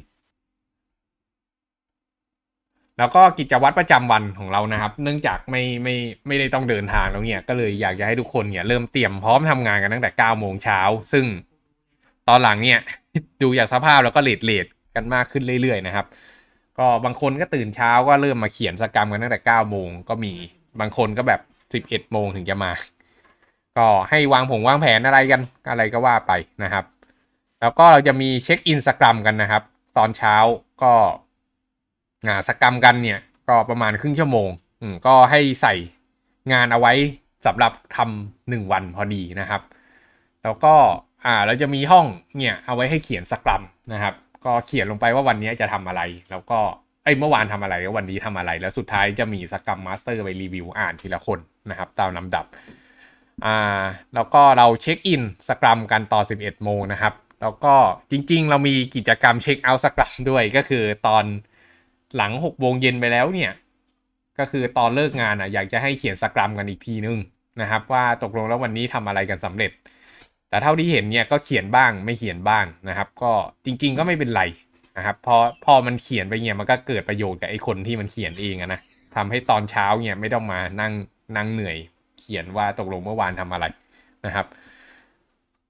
แล้วก็กิจวัตรประจำวันของเรานะครับ เนื่องจากไม่ไม่ไม่ได้ต้องเดินทางแล้วเนี่ยก็เลยอยากจะให้ทุกคนเนี่ยเริ่มเตรียมพร้อมทำงานกันตั้งแต่เก้าโมงเช้า ซึ่งตอนหลังเนี่ยดูจากสภาพแล้วก็ late late กันมากขึ้นเรื่อยๆนะครับ ก็บางคนก็ตื่นเช้าก็เริ่มมาเขียน scrum กันตั้งแต่เก้าโมงก็มีบางคนก็แบบสิบเอ็ดโมงถึงจะมา ก็ให้วางผงวางแผนอะไรกันอะไรก็ว่าไปนะครับ แล้วก็เราจะมีเช็คอินสกรัมกันนะครับ ตอนเช้าก็ อ่าสกรรมกันเนี่ยก็ประมาณครึ่งชั่วโมงอืมก็ให้ใส่งานเอาไว้สำหรับทำหนึ่งวันพอดีนะครับ แล้วก็อ่าเราจะมีห้องเนี่ยเอาไว้ให้เขียนสกรัมนะครับ ก็เขียนลงไปว่าวันนี้จะทำอะไร แล้วก็ไอ้เมื่อวานทำอะไรแล้ววันนี้ทำอะไร แล้วสุดท้ายจะมี scrum master ไปรีวิวอ่านทีละคนนะครับ ตามลำดับอ่าแล้วก็เรา check in scrum กันตอน 11 โมงนะครับ แล้วก็จริงๆ เรามีกิจกรรม check out scrum ด้วยก็คือตอน หลัง6โมงเย็นไปแล้วเนี่ย ก็คือตอนเลิกงานอะอยากจะให้เขียน scrum กันอีกทีนึงนะครับ ว่าตกลงแล้ววันนี้ทำอะไรกันสำเร็จ แต่เท่าที่เห็นเนี่ยก็เขียนบ้างไม่เขียนบ้างนะครับ ก็จริง ๆ ก็ไม่เป็นไรนะครับพอพอมันเขียนไปเนี่ยมันก็เกิดประโยชน์กับไอ้คนที่มันเขียนเองนะทำให้ตอนเช้าเนี่ยไม่ต้องมานั่งนั่งเหนื่อย เขียนว่าตกลงเมื่อวานทำอะไรนะครับ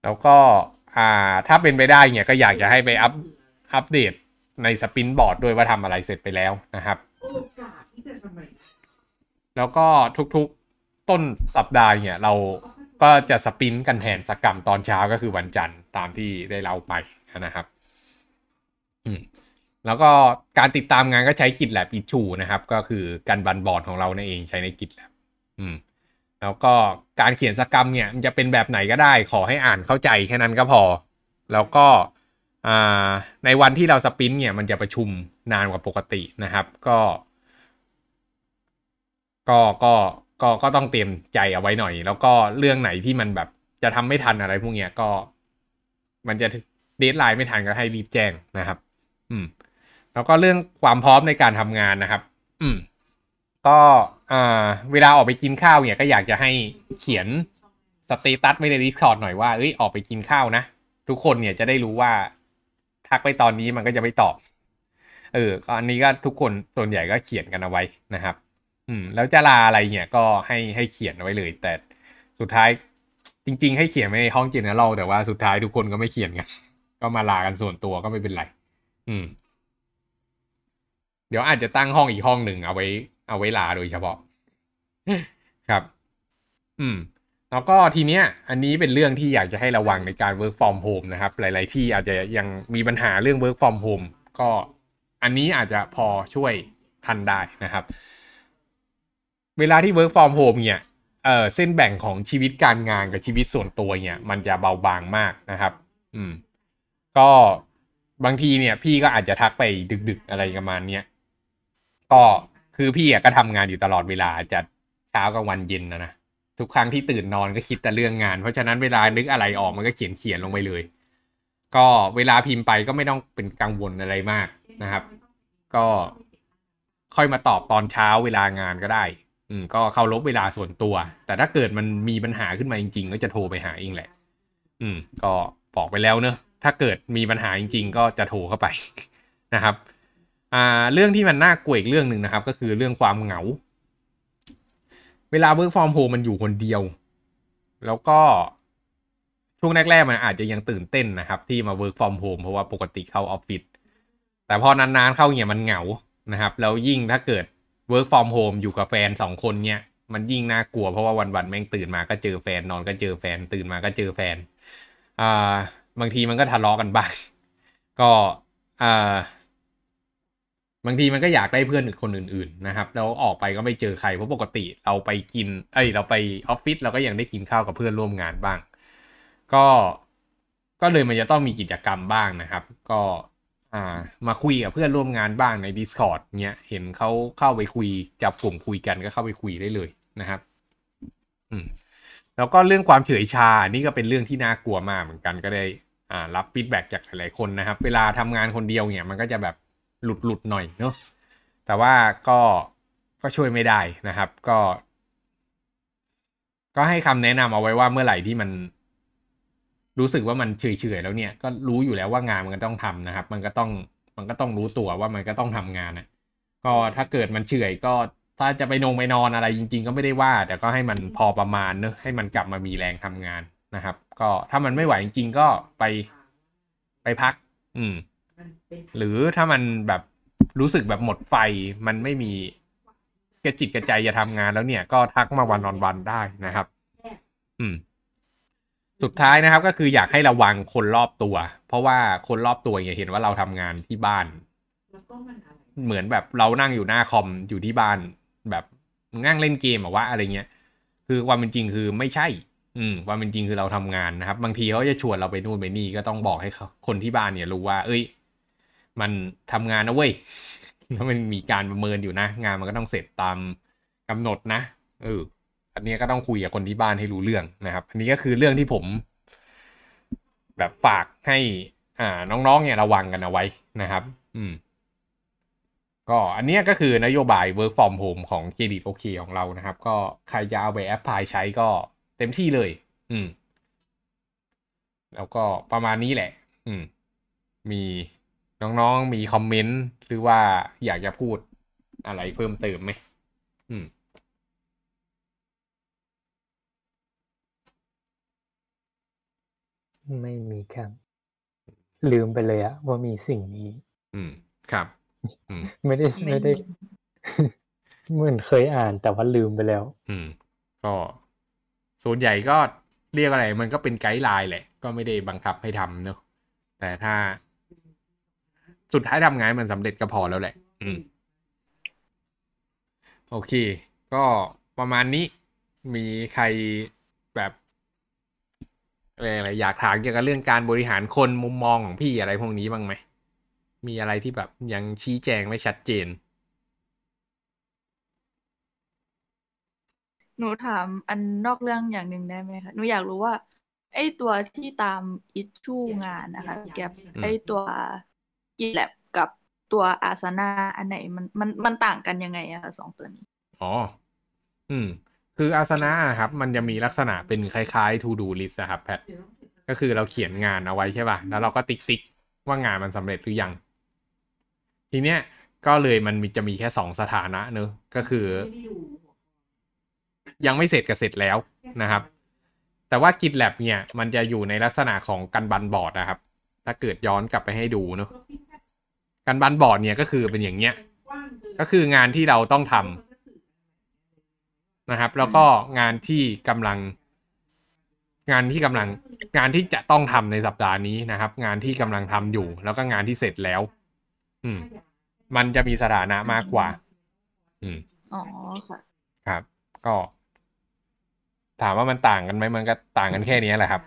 แล้วก็อ่าถ้าเป็นไปได้เนี่ยก็อยากจะให้ไปอัพอัปเดต ในสปินบอร์ดด้วยว่าทำอะไรเสร็จไปแล้วนะครับแล้วก็ทุกๆต้นสัปดาห์เนี่ยเราก็จะสปินกันแทนสกกรรมตอนเช้าก็คือวันจันทร์ตามที่ได้เล่าไปนะครับอืมแล้วก็การติดตามงานก็ใช้กิจแลบอิชูนะครับ ก็คือการบันบอร์ดของเรานั่นเองใช้ในกิจแลบอืม แล้วก็การเขียนสกกรรมเนี่ยมันจะเป็นแบบไหนก็ได้ ขอให้อ่านเข้าใจแค่นั้นก็พอ แล้วก็ ในวันที่เราสปินเนี่ยมันจะประชุมนานกว่าปกตินะครับ ก็ ก็ก็ก็ก็ต้องเตรียมใจเอาไว้หน่อย แล้วก็เรื่องไหนที่มันแบบจะทำไม่ทันอะไรพวกเนี้ยก็ มันจะ deadline ไม่ทันก็ให้รีบแจ้งนะครับ อืม แล้วก็เรื่องความพร้อมในการทำงานนะครับ อืม ก็อ่าเวลาออกไปกินข้าวเนี่ยก็อยากจะให้เขียน status ไว้ใน Discord หน่อยว่าเอ้ยออกไปกินข้าวนะ ทุกคนเนี่ยจะได้รู้ว่า ทักไปตอนนี้มันก็จะไม่ตอบ เออก็อันนี้ก็ทุกคนส่วนใหญ่ก็เขียนกันเอาไว้นะครับ อืม แล้วจะลาอะไรเนี่ยก็ให้ให้เขียนเอาไว้เลย แต่สุดท้ายจริง ๆ ให้เขียนไว้ในห้องเจนเนอเรลแต่ว่าสุดท้ายทุกคนก็ไม่เขียนกันก็มาลากันส่วนตัวก็ไม่เป็นไร อืม เดี๋ยวอาจจะตั้งห้องอีกห้องหนึ่งเอาไว้ เอาไว้ลาโดยเฉพาะ ครับ อืม แล้วก็ทีเนี้ยอันนี้เป็นเรื่องที่อยากจะให้ระวังในการ work from home นะครับ หลาย ๆ ที่อาจจะยังมีปัญหาเรื่อง work from home ก็อันนี้อาจจะพอช่วยทันได้นะครับ เวลาที่ work from home เนี่ยเออเส้นแบ่งของชีวิตการงานกับชีวิตส่วนตัวเนี่ย มันจะเบาบางมากนะครับ อืม ก็บางทีเนี่ย พี่ก็อาจจะทักไปดึก ๆ อะไรประมาณเนี้ยก็คือพี่อะก็ทำงานอยู่ตลอดเวลาจะเช้ากลางวันเย็นนะนะ ทุกครั้งที่ตื่นนอนก็คิดแต่เรื่องงาน เพราะฉะนั้นเวลานึกอะไรออกมันก็เขียนเขียนลงไปเลย ก็เวลาพิมพ์ไปก็ไม่ต้องเป็นกังวลอะไรมากนะครับ ก็ค่อยมาตอบตอนเช้าเวลางานก็ได้ อืม ก็เคารพเวลาส่วนตัว แต่ถ้าเกิดมันมีปัญหาขึ้นมาจริงๆ ก็จะโทรไปหาเองแหละ อืม ก็บอกไปแล้วเนอะถ้าเกิดมีปัญหาจริง ๆ ก็จะโทรเข้าไปนะครับ อ่า เรื่องที่มันน่ากลัวอีกเรื่องหนึ่งนะครับ ก็คือเรื่องความเหงา เวลา work from home มันอยู่คนเดียว แล้วก็ช่วงแรกๆมันอาจจะยังตื่นเต้นนะครับ ที่มา work from home เพราะว่าปกติเข้าออฟฟิศแต่พอนานๆเข้าเนี่ยมันเหงานะครับ แล้วยิ่งถ้าเกิด work from home อยู่กับแฟนสองคนเนี่ยมันยิ่งน่ากลัวเพราะว่าวันๆแม่งตื่นมาก็เจอแฟนนอนก็เจอแฟนตื่นมาก็เจอแฟนอ่าบางทีมันก็ทะเลาะกันบ้างก็อ่า บางทีมันก็อยากได้เพื่อนคนอื่น ๆ นะครับ แล้วออกไปก็ไม่เจอใครเพราะปกติเราไปกินเอ้ยเราไปออฟฟิศเราก็ยังได้กินข้าวกับเพื่อนร่วมงานบ้าง ก็ก็เลยมันจะต้องมีกิจกรรมบ้างนะครับ ก็อ่ามาคุยกับเพื่อนร่วมงานบ้างใน Discord เนี้ยเห็นเขาเข้าไปคุยจับกลุ่มคุยกันก็เข้าไปคุยได้เลยนะครับอืมแล้วก็เรื่องความเฉยชา นี่ก็เป็นเรื่องที่น่ากลัวมากเหมือนกันก็ได้อ่ารับฟีดแบ็กจากหลายๆคนนะครับ เวลาทำงานคนเดียวเนี่ยมันก็จะแบบ หลุดหลุดๆหน่อยเนาะแต่ว่าก็ก็ช่วยไม่ได้นะครับ ก็ ก็ให้คำแนะนำเอาไว้ว่าเมื่อไหร่ที่มันรู้สึกว่ามันเฉยๆแล้วเนี่ยก็รู้อยู่แล้วว่างานมันก็ต้องทำนะครับ มันก็ต้องมันก็ต้องรู้ตัวว่ามันก็ต้องทำงานนะก็ถ้าเกิดมันเฉยก็ถ้าจะไปนงไปนอนอะไรจริง ๆ ก็ไม่ได้ว่า แต่ก็ให้มันพอประมาณเนอะให้มันกลับมามีแรงทำงานนะครับ ก็ถ้ามันไม่ไหวจริง ๆ ก็ไปไปพัก อืม หรือถ้ามันแบบรู้สึกแบบหมดไฟมันไม่มีกระจิตกระใจจะทำงานแล้วเนี่ย ก็ทักมาวันนอนวันได้นะครับ อืม สุดท้ายนะครับ ก็คืออยากให้ระวังคนรอบตัว เพราะว่าคนรอบตัวเนี่ยเห็นว่าเราทำงานที่บ้านแล้วก็มันอะไรเหมือนแบบเรานั่งอยู่หน้าคอมอยู่ที่บ้าน แบบนั่งเล่นเกมอะว่าอะไรเงี้ย คือความเป็นจริงคือไม่ใช่ อืมความเป็นจริงคือเราทำงานนะครับ บางทีเขาจะชวนเราไปนู่นไปนี่ก็ต้องบอกให้เขาคนที่บ้านเนี่ยรู้ว่า เอ้ย มันทำงานนะเว้ยแล้วมันมีการประเมินอยู่นะ งานมันก็ต้องเสร็จตามกำหนดนะเอออันนี้ก็ต้องคุยกับคนที่บ้านให้รู้เรื่องนะครับ อันนี้ก็คือเรื่องที่ผม แบบฝากให้อ่าน้องๆเนี่ยระวังกันเอาไว้นะครับ อืม ก็อันนี้ก็คือนโยบาย work from home ของเครดิตโอเคของเรานะครับ ก็ใครจะเอาไปแอปพลายใช้ก็เต็มที่เลย อืม แล้วก็ประมาณนี้แหละ อืม มี น้องๆมีคอมเมนต์หรือว่าอยากจะพูดอะไรเพิ่มเติมไหมอืมไม่มีครับ ลืมไปเลยอะว่ามีสิ่งนี้ อืมครับอืมไม่ได้ไม่ไม่ได้มีเหมือนเคยอ่านแต่ว่าลืมไปแล้ว อืม ก็ส่วนใหญ่ก็เรียกอะไร มันก็เป็นไกด์ไลน์แหละ ก็ไม่ได้บังคับให้ทำเนอะแต่ถ้า สุดท้ายทำงานมันสำเร็จก็พอแล้วแหละ อืม โอเค ก็ประมาณนี้มีใครแบบอะไรอะไรอยากถามเกี่ยวกับเรื่องการบริหารคนมุมมองของพี่อะไรพวกนี้บ้างไหม มีอะไรที่แบบยังชี้แจงไม่ชัดเจน หนูถามอันนอกเรื่องอย่างหนึ่งได้ไหมคะ หนูอยากรู้ว่า ไอ้ตัวที่ตามอิชชูงานนะคะพี่แกปอืมไอ้ตัว กีแลบกับตัวอาสนาอันไหนมันมันมันต่างกันยังไงอะคะสองตัวนี้ อ๋อ อืม คืออาสนะนะครับ มันจะมีลักษณะเป็นคล้ายๆ to do list อะครับแพท ก็คือเราเขียนงานเอาไว้ใช่ป่ะ แล้วเราก็ติ๊กติ๊กว่างานมันสำเร็จหรือยัง ทีเนี้ยก็เลยมันมีจะมีแค่สองสถานะเนอะก็คือ ยังไม่เสร็จกับเสร็จแล้วนะครับ แต่ว่า GitLab เนี่ย มันจะอยู่ในลักษณะของกันบันบอร์ดนะครับ ถ้าเกิดย้อนกลับไปให้ดูเนอะ กันบันบอร์ดเนี่ยก็คือเป็นอย่างเงี้ย ก็คืองานที่เราต้องทำนะครับ แล้วก็งานที่กำลัง งานที่กำลัง งานที่จะต้องทำในสัปดาห์นี้นะครับ งานที่กำลังทำอยู่ แล้วก็งานที่เสร็จแล้ว อืม มันจะมีสถานะมากกว่า อืมอ๋อค่ะครับ ก็ ถามว่ามันต่างกันไหมมันก็ต่างกันแค่นี้แหละครับ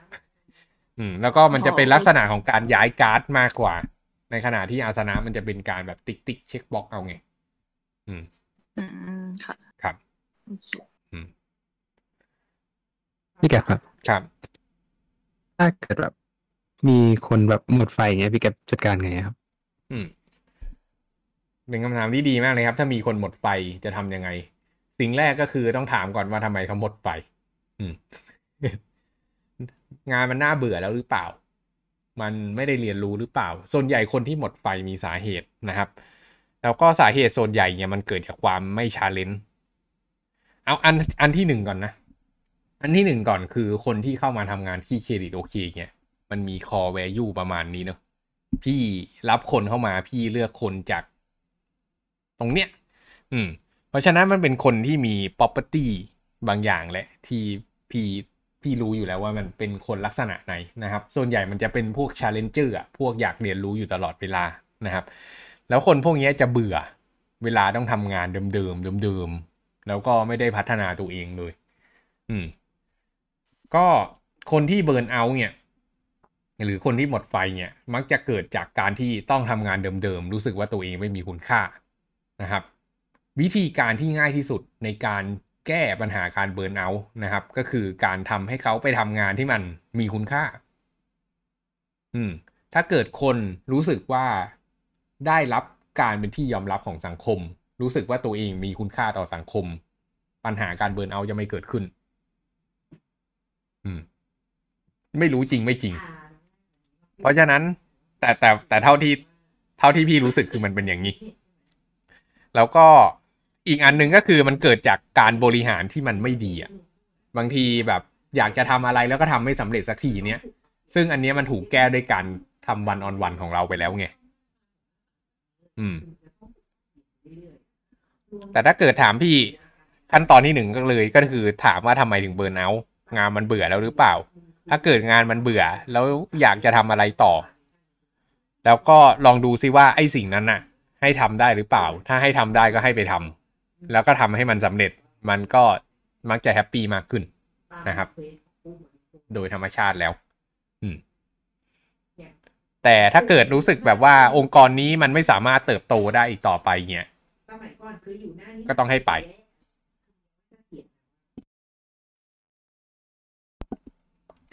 อืม แล้วก็มันจะเป็นลักษณะของการย้ายการ์ดมากกว่า ในขณะที่อาสนะมันจะเป็นการแบบติ๊กติ๊ก checkbox เอาไง อืม อืม ค่ะ ครับโอเคอืมพี่แกปครับ ครับ ถ้าเกิดแบบมีคนแบบหมดไฟอย่างเงี้ยพี่แกปจัดการไงครับ อืมเป็นคำถามที่ดีมากเลยครับ ถ้ามีคนหมดไฟจะทำยังไง สิ่งแรกก็คือต้องถามก่อนว่าทำไมเขาหมดไฟ อืม งานมันน่าเบื่อแล้วหรือเปล่า มันไม่ได้เรียนรู้หรือเปล่า ส่วนใหญ่คนที่หมดไฟมีสาเหตุนะครับ แล้วก็สาเหตุส่วนใหญ่เนี่ยมันเกิดจากความไม่ challenge เอาอันอันที่หนึ่งก่อนนะ อันที่หนึ่งก่อนคือคนที่เข้ามาทำงานที่เครดิตโอเคเนี่ยมันมี core value ประมาณนี้เนอะพี่รับคนเข้ามาพี่เลือกคนจาก ตรงเนี้ย อืม เพราะฉะนั้นมันเป็นคนที่มี property บางอย่างแหละ ที่พี่ พี่รู้อยู่แล้วว่ามันเป็นคนลักษณะไหนนะครับ ส่วนใหญ่มันจะเป็นพวก challenger อะ พวกอยากเรียนรู้อยู่ตลอดเวลานะครับ แล้วคนพวกนี้จะเบื่อเวลาต้องทำงานเดิมๆเดิมๆแล้วก็ไม่ได้พัฒนาตัวเองเลย อืม ก็คนที่เบิร์นเอาเนี่ย หรือคนที่หมดไฟเนี่ย มักจะเกิดจากการที่ต้องทำงานเดิมๆรู้สึกว่าตัวเองไม่มีคุณค่านะครับ วิธีการที่ง่ายที่สุดในการ แก้ปัญหาการเบิร์นเอาท์นะครับ ก็คือการทำให้เขาไปทำงานที่มันมีคุณค่า อืม ถ้าเกิดคนรู้สึกว่าได้รับการเป็นที่ยอมรับของสังคม รู้สึกว่าตัวเองมีคุณค่าต่อสังคม ปัญหาการเบิร์นเอาท์จะไม่เกิดขึ้น อืม ไม่รู้จริงไม่จริง เพราะฉะนั้น แต่แต่แต่เท่าที่ เท่าที่พี่รู้สึกคือมันเป็นอย่างนี้ แล้วก็ อีกอันหนึ่งก็คือมันเกิดจากการบริหารที่มันไม่ดีอะบางทีแบบอยากจะทำอะไรแล้วก็ทำไม่สำเร็จสักทีเนี้ยซึ่งอันนี้มันถูกแก้ด้วยการทำวันออนวันของเราไปแล้วไงอืม แต่ถ้าเกิดถามพี่ขั้นตอนที่หนึ่งก็เลยก็คือถามว่าทำไมถึงเบิร์นเอางานมันเบื่อแล้วหรือเปล่า ถ้าเกิดงานมันเบื่อ แล้วอยากจะทำอะไรต่อ แล้วก็ลองดูซิว่าไอ้สิ่งนั้นน่ะ ให้ทำได้หรือเปล่า ถ้าให้ทำได้ก็ให้ไปทำ แล้วก็ทำให้มันสำเร็จมันก็มักจะแฮปปี้มากขึ้นนะครับ โดยธรรมชาติแล้ว อืม แต่ถ้าเกิดรู้สึกแบบว่าองค์กรนี้มันไม่สามารถเติบโตได้อีกต่อไปเนี่ยสมัยก่อนคืออยู่หน้านี้ก็ต้องให้ไป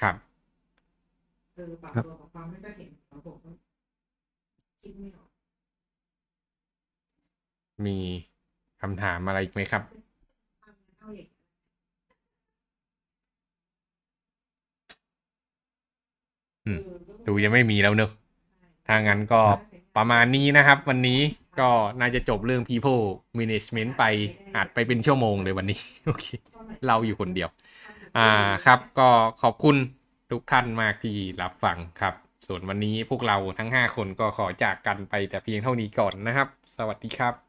ครับเออปรับตัวกับความ คำถามอะไรอีกไหมครับอืมดูยังไม่มีแล้วเนอะถ้างั้นก็ประมาณนี้นะครับ วันนี้ก็น่าจะจบเรื่อง people management ไปอาจไปเป็นชั่วโมงเลยวันนี้ โอเค เราอยู่คนเดียว อ่าครับ ก็ขอบคุณทุกท่านมากที่รับฟังครับ ส่วนวันนี้พวกเราทั้ง 5 คนก็ขอจากกันไปแต่เพียงเท่านี้ก่อนนะครับ สวัสดีครับ